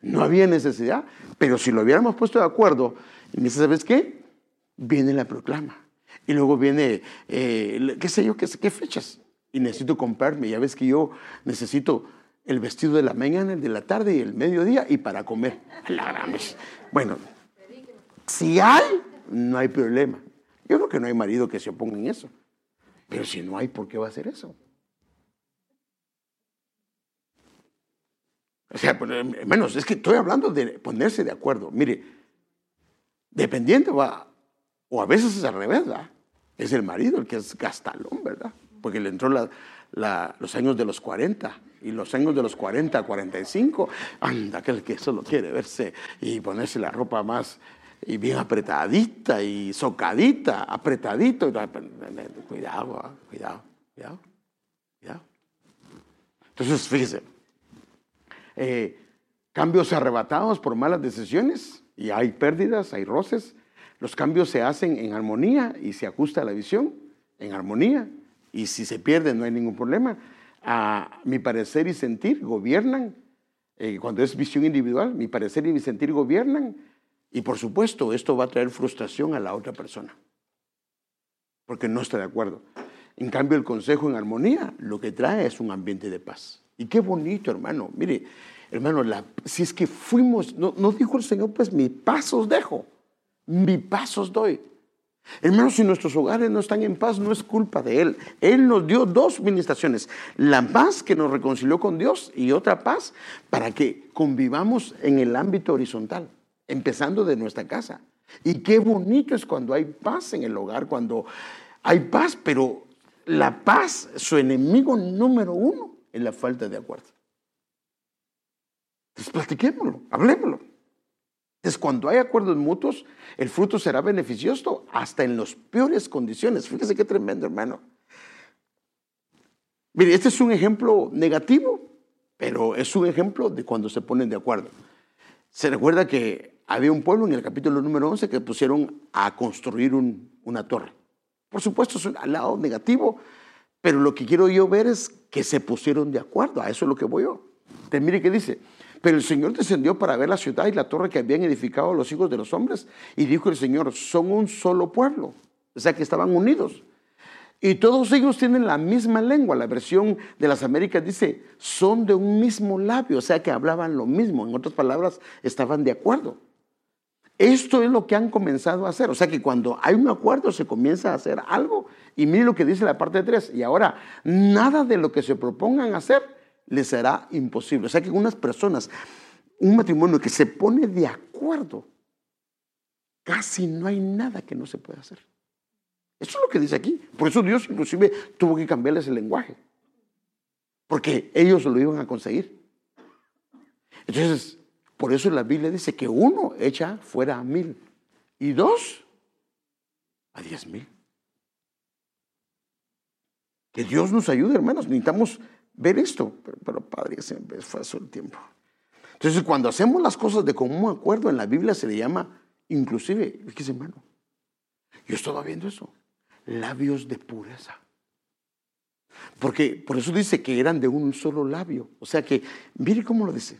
No había necesidad, pero si lo hubiéramos puesto de acuerdo, y me ¿sabes qué? Viene la proclama. Y luego viene, eh, qué sé yo, qué, qué fechas. Y necesito comprarme. Ya ves que yo necesito el vestido de la mañana, el de la tarde y el mediodía y para comer. Bueno, si hay, no hay problema. Yo creo que no hay marido que se oponga en eso. Pero si no hay, ¿por qué va a hacer eso? O sea, menos, es que estoy hablando de ponerse de acuerdo. Mire, dependiente va, o a veces es al revés, ¿verdad? Es el marido el que es gastalón, ¿verdad? Porque le entró los años de los 40 y los años de los 40 a 45, anda, aquel que solo quiere verse y ponerse la ropa más y bien apretadita y socadita, apretadito. Cuidado, ah, cuidado, cuidado, cuidado. Entonces, fíjese, eh, cambios arrebatados por malas decisiones y hay pérdidas, hay roces. Los cambios se hacen en armonía y se ajusta a la visión, en armonía. Y si se pierden no hay ningún problema. A mi parecer y sentir gobiernan. Eh, cuando es visión individual, mi parecer y mi sentir gobiernan y por supuesto, esto va a traer frustración a la otra persona, porque no está de acuerdo. En cambio, el consejo en armonía lo que trae es un ambiente de paz. Y qué bonito, hermano. Mire, hermano, si es que fuimos, no, no dijo el Señor, pues mi paz os dejo, mi paz os doy. Hermanos, si nuestros hogares no están en paz, no es culpa de Él. Él nos dio dos ministraciones. La paz que nos reconcilió con Dios y otra paz para que convivamos en el ámbito horizontal empezando de nuestra casa. Y qué bonito es cuando hay paz en el hogar, cuando hay paz, pero la paz, su enemigo número uno, es la falta de acuerdo. Entonces platiquémoslo, hablemoslo. Entonces cuando hay acuerdos mutuos, el fruto será beneficioso hasta en las peores condiciones. Fíjese qué tremendo, hermano. Mire, este es un ejemplo negativo, pero es un ejemplo de cuando se ponen de acuerdo. Se recuerda que había un pueblo en el capítulo número 11 que pusieron a construir una torre. Por supuesto, es un lado negativo, pero lo que quiero yo ver es que se pusieron de acuerdo. A eso es lo que voy yo. Entonces, mire qué dice. Pero el Señor descendió para ver la ciudad y la torre que habían edificado los hijos de los hombres. Y dijo el Señor, son un solo pueblo. O sea que estaban unidos. Y todos ellos tienen la misma lengua. La versión de las Américas dice, son de un mismo labio. O sea que hablaban lo mismo. En otras palabras, estaban de acuerdo. Esto es lo que han comenzado a hacer. O sea que cuando hay un acuerdo se comienza a hacer algo. Y mire lo que dice la parte 3. Y ahora, nada de lo que se propongan hacer les será imposible. O sea que unas personas, un matrimonio que se pone de acuerdo, casi no hay nada que no se pueda hacer. Eso es lo que dice aquí. Por eso Dios inclusive tuvo que cambiarles el lenguaje. Porque ellos lo iban a conseguir. Entonces, por eso la Biblia dice que uno echa fuera a mil y dos a diez mil. Que Dios nos ayude, hermanos. Necesitamos ver esto. Pero, Padre, se me fue el tiempo. Entonces, cuando hacemos las cosas de común acuerdo, en la Biblia se le llama, inclusive, ¿qué es hermano? Yo estaba viendo eso. Labios de pureza. Porque por eso dice que eran de un solo labio. O sea que, mire cómo lo dice.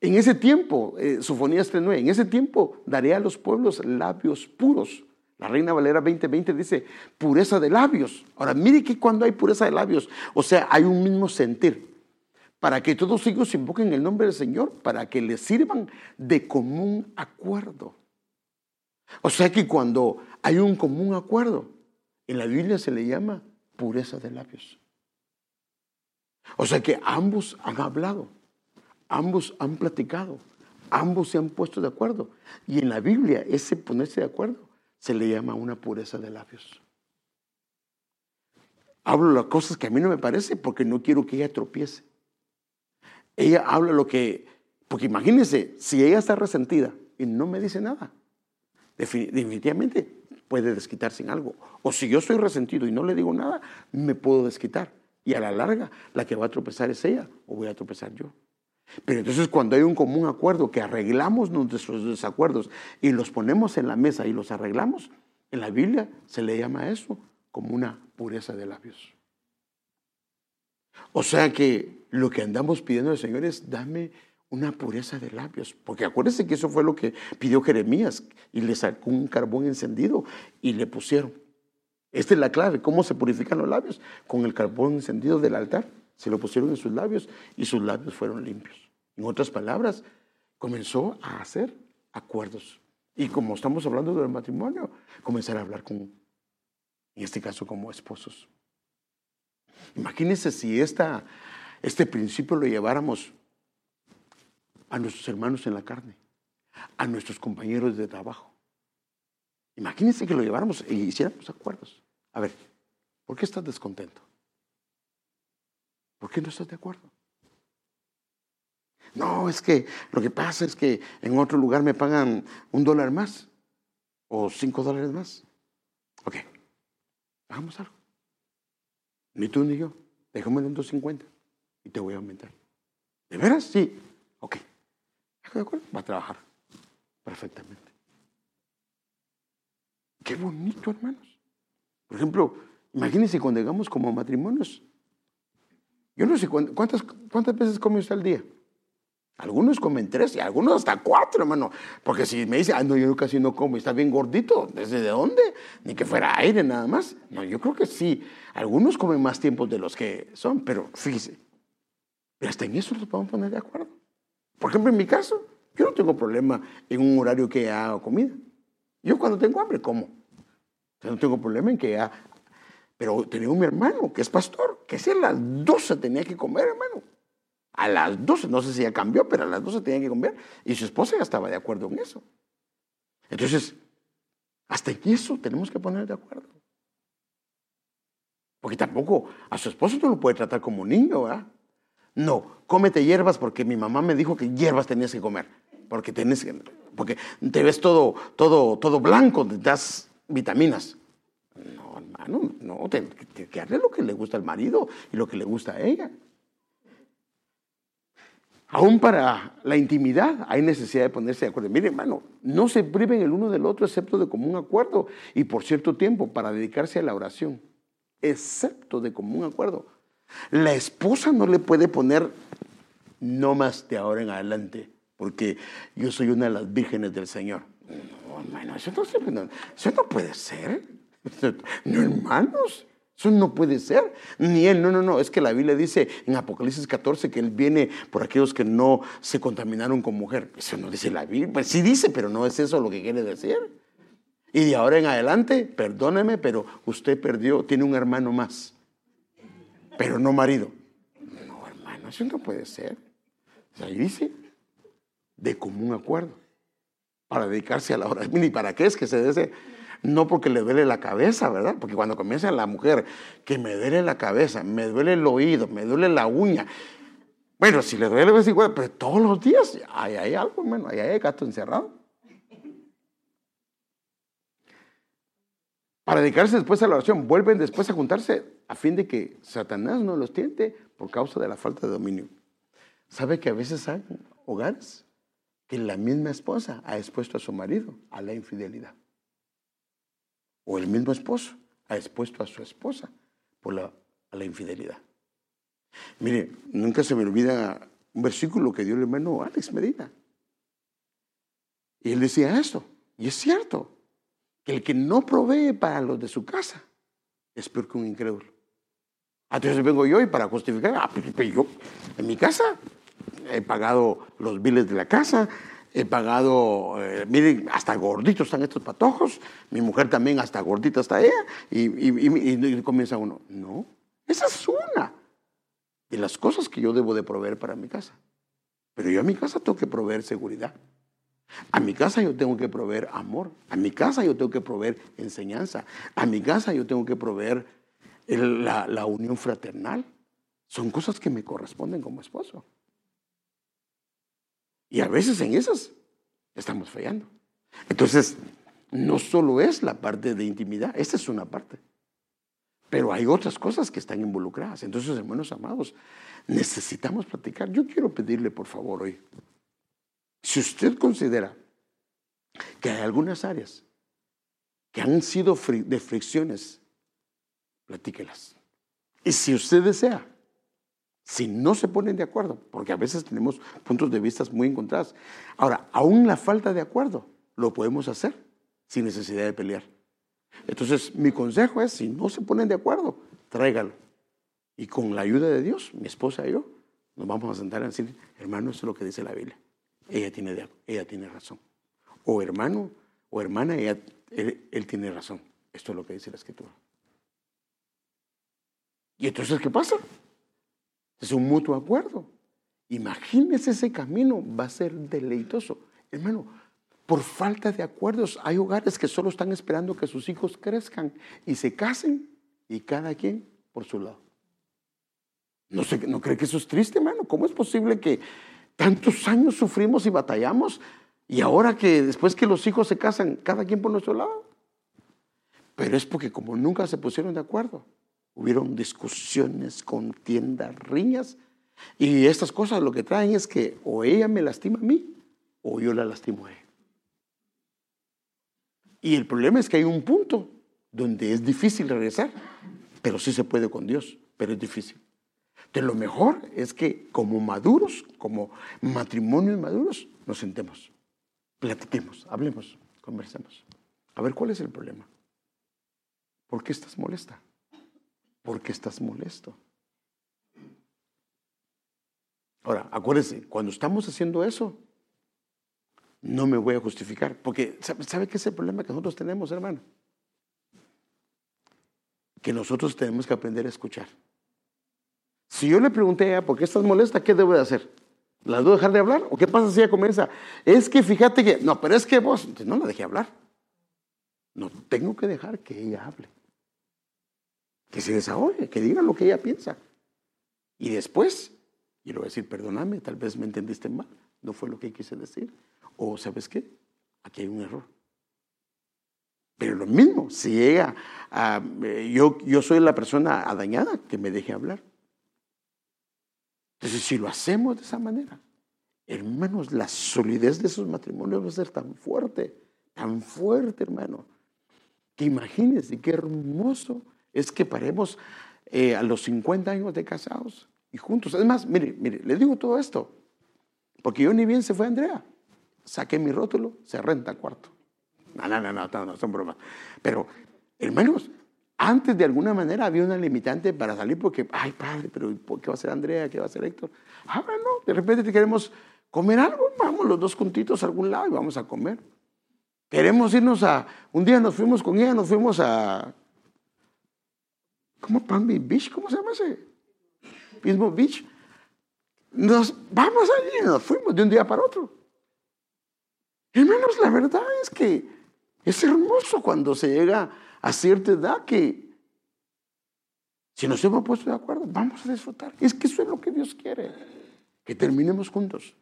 En ese tiempo, eh, Sofonías 3.9, en ese tiempo daré a los pueblos labios puros. La Reina Valera 2020 dice pureza de labios. Ahora, mire que cuando hay pureza de labios, o sea, hay un mismo sentir. Para que todos ellos invoquen el nombre del Señor, para que les sirvan de común acuerdo. O sea que cuando hay un común acuerdo, en la Biblia se le llama pureza de labios. O sea que ambos han hablado. Ambos han platicado, ambos se han puesto de acuerdo. Y en la Biblia ese ponerse de acuerdo se le llama una pureza de labios. Hablo las cosas que a mí no me parece porque no quiero que ella tropiece. Ella habla lo que, porque imagínense, si ella está resentida y no me dice nada, definitivamente puede desquitarse en algo. O si yo estoy resentido y no le digo nada, me puedo desquitar. Y a la larga, la que va a tropezar es ella o voy a tropezar yo. Pero entonces cuando hay un común acuerdo que arreglamos nuestros desacuerdos y los ponemos en la mesa y los arreglamos, en la Biblia se le llama eso como una pureza de labios. O sea que lo que andamos pidiendo al Señor es dame una pureza de labios. Porque acuérdense que eso fue lo que pidió Jeremías y le sacó un carbón encendido y le pusieron. Esta es la clave, ¿cómo se purifican los labios? Con el carbón encendido del altar. Se lo pusieron en sus labios y sus labios fueron limpios. En otras palabras, comenzó a hacer acuerdos. Y como estamos hablando del matrimonio, comenzar a hablar con, en este caso, como esposos. Imagínense si esta, este principio lo lleváramos a nuestros hermanos en la carne, a nuestros compañeros de trabajo. Imagínense que lo lleváramos y hiciéramos acuerdos. A ver, ¿por qué estás descontento? ¿Por qué no estás de acuerdo? No, es que lo que pasa es que en otro lugar me pagan un dólar más o cinco dólares más. Ok, hagamos algo. Ni tú ni yo. Déjamelo en 250 y te voy a aumentar. ¿De veras? Sí. Ok. ¿De acuerdo? Va a trabajar perfectamente. Qué bonito, hermanos. Por ejemplo, imagínense cuando llegamos como matrimonios. Yo no sé cuántas, cuántas veces come usted al día. Algunos comen tres y algunos hasta cuatro, hermano. Porque si me dice, ah, no, yo casi no como, está bien gordito, ¿desde dónde? Ni que fuera aire nada más. No, yo creo que sí. Algunos comen más tiempo de los que son, pero fíjese. Pero hasta en eso nos podemos poner de acuerdo. Por ejemplo, en mi caso, yo no tengo problema en un horario que haga comida. Yo cuando tengo hambre como. No tengo problema en que haga. Pero tenía un hermano que es pastor, que si a las 12 tenía que comer, hermano. A las 12, no sé si ya cambió, pero a las 12 tenía que comer. Y su esposa ya estaba de acuerdo en eso. Entonces, hasta en eso tenemos que poner de acuerdo. Porque tampoco a su esposo no lo puede tratar como un niño, ¿verdad? No, cómete hierbas porque mi mamá me dijo que hierbas tenías que comer. Porque, tenés que, porque te ves todo, todo, todo blanco, te das vitaminas. No, hermano, no, te, que darle lo que le gusta al marido y lo que le gusta a ella. Aún para la intimidad hay necesidad de ponerse de acuerdo. Mire, hermano, no se priven el uno del otro excepto de común acuerdo y por cierto tiempo para dedicarse a la oración, excepto de común acuerdo. La esposa no le puede poner no más de ahora en adelante, porque yo soy una de las vírgenes del Señor. No, hermano, eso no, eso no puede ser. (laughs) No, hermanos. Eso no puede ser. Ni él, no, no, no. Es que la Biblia dice en Apocalipsis 14 que él viene por aquellos que no se contaminaron con mujer. Eso no dice la Biblia. Pues sí dice, pero no es eso lo que quiere decir. Y de ahora en adelante, perdóneme, pero usted perdió, tiene un hermano más, pero no marido. No, hermano, eso no puede ser. Ahí dice, de común acuerdo, para dedicarse a la oración. ¿Y para qué es que se desee? No porque le duele la cabeza, ¿verdad? Porque cuando comienza la mujer, que me duele la cabeza, me duele el oído, me duele la uña. Bueno, si le duele, pues igual, pero todos los días hay, hay algo, hermano, ahí hay gato encerrado. Para dedicarse después a la oración, vuelven después a juntarse a fin de que Satanás no los tiente por causa de la falta de dominio. ¿Sabe que a veces hay hogares que la misma esposa ha expuesto a su marido a la infidelidad? O el mismo esposo ha expuesto a su esposa por la, a infidelidad. Mire, nunca se me olvida un versículo que dio el hermano Alex Medina. Y él decía esto, y es cierto, que el que no provee para los de su casa es peor que un incrédulo. Entonces vengo yo y para justificar, ah, pues, pues, yo en mi casa he pagado los biles de la casa, he pagado, eh, miren, hasta gorditos están estos patojos, mi mujer también hasta gordita está ella, y, comienza uno, no, esa es una de las cosas que yo debo de proveer para mi casa. Pero yo a mi casa tengo que proveer seguridad. A mi casa yo tengo que proveer amor. A mi casa yo tengo que proveer enseñanza. A mi casa yo tengo que proveer la, la unión fraternal. Son cosas que me corresponden como esposo. Y a veces en esas estamos fallando. Entonces, no solo es la parte de intimidad, esta es una parte. Pero hay otras cosas que están involucradas. Entonces, hermanos amados, necesitamos practicar. Yo quiero pedirle, por favor, hoy, si usted considera que hay algunas áreas que han sido de fricciones, platíquelas. Y si usted desea, si no se ponen de acuerdo, porque a veces tenemos puntos de vista muy encontrados. Ahora, aún la falta de acuerdo lo podemos hacer sin necesidad de pelear. Entonces, mi consejo es, si no se ponen de acuerdo, tráigalo. Y con la ayuda de Dios, mi esposa y yo, nos vamos a sentar a decir, hermano, esto es lo que dice la Biblia. Ella tiene, ella tiene razón. O hermano, o hermana, ella, él, tiene razón. Esto es lo que dice la Escritura. ¿Y entonces qué pasa? Es un mutuo acuerdo. Imagínese ese camino, va a ser deleitoso. Hermano, por falta de acuerdos. Hay hogares que solo están esperando que sus hijos crezcan y se casen y cada quien por su lado. ¿No, sé, ¿No cree que eso es triste, hermano? ¿Cómo es posible que tantos años sufrimos y batallamos y ahora que después que los hijos se casan, cada quien por nuestro lado? Pero es porque como nunca se pusieron de acuerdo, hubieron discusiones, contiendas, riñas, y estas cosas lo que traen es que o ella me lastima a mí o yo la lastimo a ella. Y el problema es que hay un punto donde es difícil regresar, pero sí se puede con Dios, pero es difícil. Entonces lo mejor es que como maduros, como matrimonios maduros, nos sentemos, platiquemos, hablemos, conversemos. A ver cuál es el problema. ¿Por qué estás molesta? ¿Por qué estás molesto? Ahora, acuérdense, cuando estamos haciendo eso, no me voy a justificar. Porque, ¿sabe, qué es el problema que nosotros tenemos, hermano? Que nosotros tenemos que aprender a escuchar. Si yo le pregunté a ella, ¿por qué estás molesta? ¿Qué debo de hacer? ¿La debo dejar de hablar? ¿O qué pasa si ella comienza? Es que fíjate que, no, pero es que vos, no la dejé hablar. No, tengo que dejar que ella hable. Que se desahogue, que diga lo que ella piensa. Y después, y le voy a decir, perdóname, tal vez me entendiste mal, no fue lo que quise decir. O sabes qué, aquí hay un error. Pero lo mismo, si llega, yo, yo soy la persona dañada, que me deje hablar. Entonces, si lo hacemos de esa manera, hermanos, la solidez de esos matrimonios va a ser tan fuerte, tan fuerte, hermano, que imagínense qué hermoso es que paremos eh, a los 50 años de casados y juntos. Además, mire, mire, le digo todo esto, porque yo ni bien se fue Andrea saqué mi rótulo, se renta cuarto. No, no, no, no, no, son bromas. Pero, hermanos, antes de alguna manera había una limitante para salir porque, ay, padre, pero ¿qué va a hacer Andrea? ¿Qué va a hacer Héctor? Ahora no, de repente te queremos comer algo, vamos los dos juntitos a algún lado y vamos a comer. Queremos irnos a, un día nos fuimos con ella, nos fuimos a, ¿cómo Palm Beach? ¿Cómo se llama ese? Mismo Beach. Nos vamos allí, nos fuimos de un día para otro. Hermanos, la verdad es que es hermoso cuando se llega a cierta edad que si nos hemos puesto de acuerdo, vamos a disfrutar. Es que eso es lo que Dios quiere, que terminemos juntos.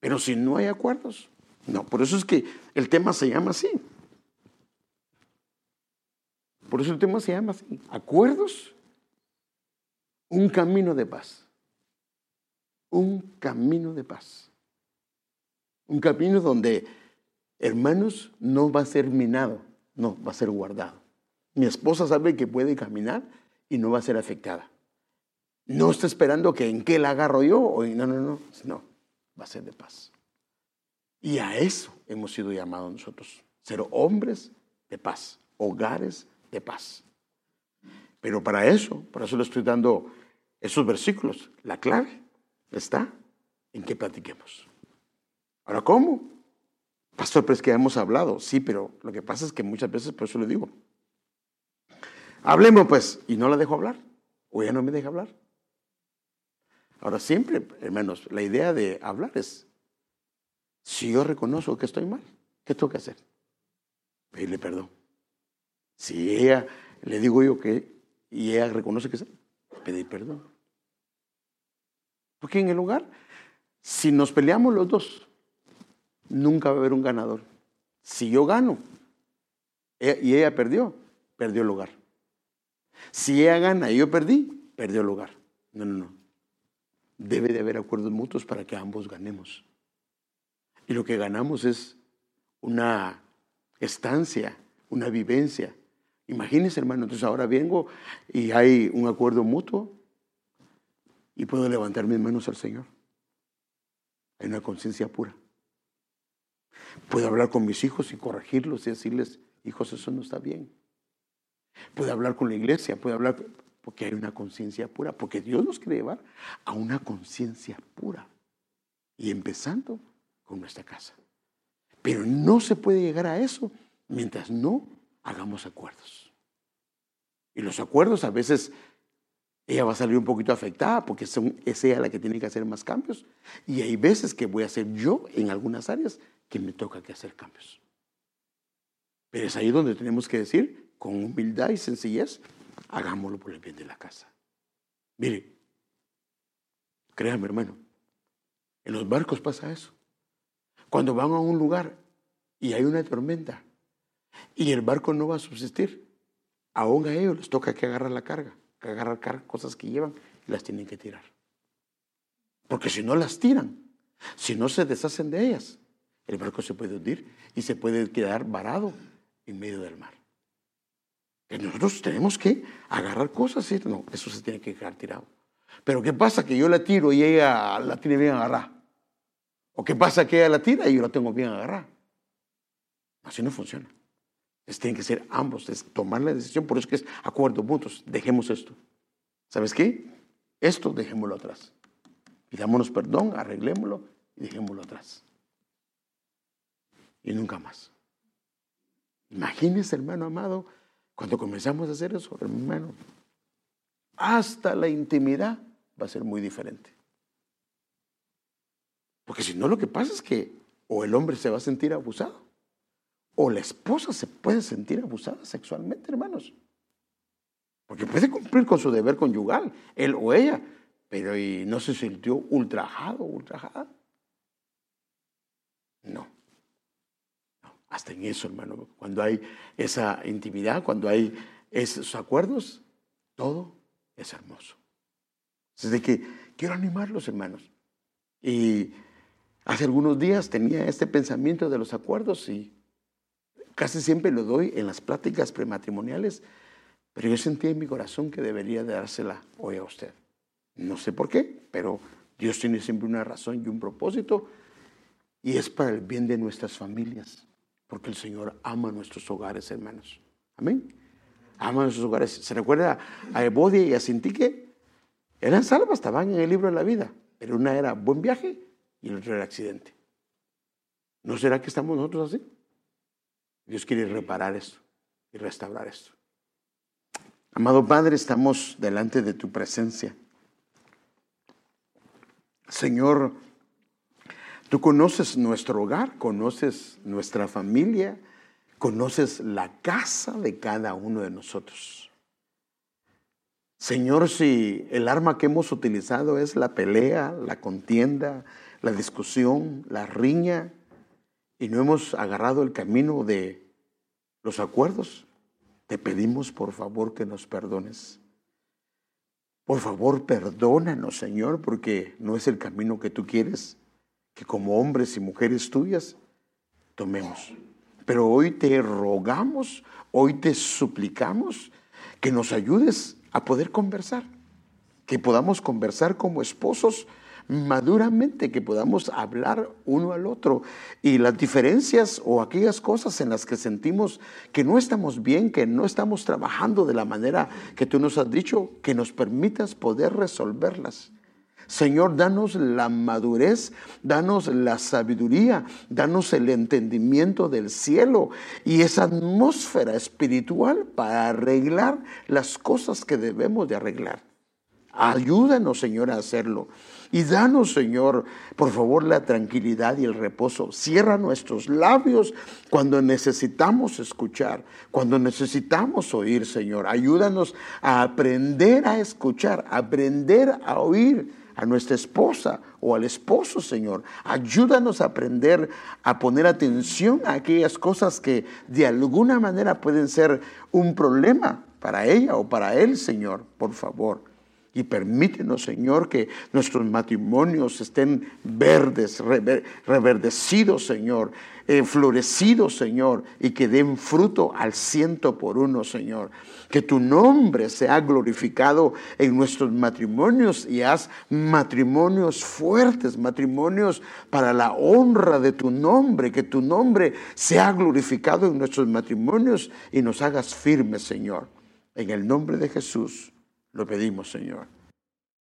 Pero si no hay acuerdos, no. Por eso es que el tema se llama así. Por eso el tema se llama así. Acuerdos, un camino de paz. Un camino de paz. Un camino donde, hermanos, no va a ser minado, no, va a ser guardado. Mi esposa sabe que puede caminar y no va a ser afectada. No está esperando que en qué la agarro yo, o no, no, no, no, va a ser de paz. Y a eso hemos sido llamados nosotros, ser hombres de paz, hogares de paz. Pero para eso, por eso le estoy dando esos versículos. La clave está en que platiquemos. Ahora, ¿cómo? Pastor, pero es que hemos hablado. Sí, pero lo que pasa es que muchas veces, por eso le digo, hablemos pues, y no la dejo hablar, o ella no me deja hablar. Ahora, siempre, hermanos, la idea de hablar es Si yo reconozco que estoy mal, ¿qué tengo que hacer? Pedirle perdón. Si ella, le digo yo que, y ella reconoce que es, pedir perdón. Porque en el hogar, si nos peleamos los dos, nunca va a haber un ganador. Si yo gano e, y ella perdió, perdió el hogar. Si ella gana y yo perdí, perdió el hogar. No, no, no. Debe de haber acuerdos mutuos para que ambos ganemos. Y lo que ganamos es una estancia, una vivencia. Imagínense, hermano, entonces ahora vengo y hay un acuerdo mutuo y puedo levantar mis manos al Señor. Hay una conciencia pura. Puedo hablar con mis hijos y corregirlos y decirles, hijos, eso no está bien. Puedo hablar con la iglesia, puedo hablar porque hay una conciencia pura, porque Dios nos quiere llevar a una conciencia pura. Y empezando con nuestra casa. Pero no se puede llegar a eso mientras no hagamos acuerdos. Y los acuerdos a veces ella va a salir un poquito afectada porque es ella la que tiene que hacer más cambios. Y hay veces que voy a hacer yo en algunas áreas que me toca que hacer cambios. Pero es ahí donde tenemos que decir, con humildad y sencillez, hagámoslo por el bien de la casa. Mire, créame hermano, en los barcos pasa eso. Cuando van a un lugar y hay una tormenta y el barco no va a subsistir, aún a ellos les toca que agarrar la carga, que agarrar cosas que llevan y las tienen que tirar. Porque si no las tiran, si no se deshacen de ellas, el barco se puede hundir y se puede quedar varado en medio del mar. Que nosotros tenemos que agarrar cosas no, eso se tiene que quedar tirado. Pero ¿qué pasa? Que yo la tiro y ella la tiene bien agarrada. ¿O qué pasa que ella la tira y yo la tengo bien agarrada? Así no funciona. Tienen que ser ambos, es tomar la decisión, por eso que es acuerdo mutuos. Dejemos esto. ¿Sabes qué? Esto dejémoslo atrás. Pidámonos perdón, arreglémoslo y dejémoslo atrás. Y nunca más. Imagínese, hermano amado, cuando comenzamos a hacer eso, hermano, hasta la intimidad va a ser muy diferente. Porque si no, lo que pasa es que o el hombre se va a sentir abusado, o la esposa se puede sentir abusada sexualmente, hermanos. Porque puede cumplir con su deber conyugal, él o ella, pero no se sintió ultrajado, ultrajada. No. no. Hasta en eso, hermano, cuando hay esa intimidad, cuando hay esos acuerdos, todo es hermoso. Desde que quiero animarlos, hermanos. Y Hace algunos días tenía este pensamiento de los acuerdos y casi siempre lo doy en las pláticas prematrimoniales, pero yo sentí en mi corazón que debería dársela hoy a usted. No sé por qué, pero Dios tiene siempre una razón y un propósito y es para el bien de nuestras familias, porque el Señor ama nuestros hogares, hermanos. Amén. Ama nuestros hogares. ¿Se recuerda a Evodia y a Sintique? Eran salvas, estaban en el libro de la vida, pero una era buen viaje y el otro era accidente. ¿No será que estamos nosotros así? Dios quiere reparar esto y restaurar esto. Amado Padre, estamos delante de tu presencia. Señor, tú conoces nuestro hogar, conoces nuestra familia, conoces la casa de cada uno de nosotros. Señor, si el arma que hemos utilizado es la pelea, la contienda, la discusión, la riña, y no hemos agarrado el camino de los acuerdos, te pedimos por favor que nos perdones. Por favor, perdónanos, Señor, porque no es el camino que tú quieres que como hombres y mujeres tuyas tomemos. Pero hoy te rogamos, hoy te suplicamos que nos ayudes a poder conversar, que podamos conversar como esposos maduramente, que podamos hablar uno al otro y las diferencias o aquellas cosas en las que sentimos que no estamos bien, que no estamos trabajando de la manera que tú nos has dicho, que nos permitas poder resolverlas. Señor, danos la madurez, danos la sabiduría, danos el entendimiento del cielo y esa atmósfera espiritual para arreglar las cosas que debemos de arreglar. Ayúdanos, Señor, a hacerlo. Y danos, Señor, por favor, la tranquilidad y el reposo. Cierra nuestros labios cuando necesitamos escuchar, cuando necesitamos oír, Señor. Ayúdanos a aprender a escuchar, aprender a oír a nuestra esposa o al esposo, Señor. Ayúdanos a aprender a poner atención a aquellas cosas que de alguna manera pueden ser un problema para ella o para él, Señor, por favor. Y permítenos, Señor, que nuestros matrimonios estén verdes, reverdecidos, Señor, eh, florecidos, Señor, y que den fruto al ciento por uno, Señor. Que tu nombre sea glorificado en nuestros matrimonios y haz matrimonios fuertes, matrimonios para la honra de tu nombre. Que tu nombre sea glorificado en nuestros matrimonios y nos hagas firmes, Señor. En el nombre de Jesús. Lo pedimos, Señor.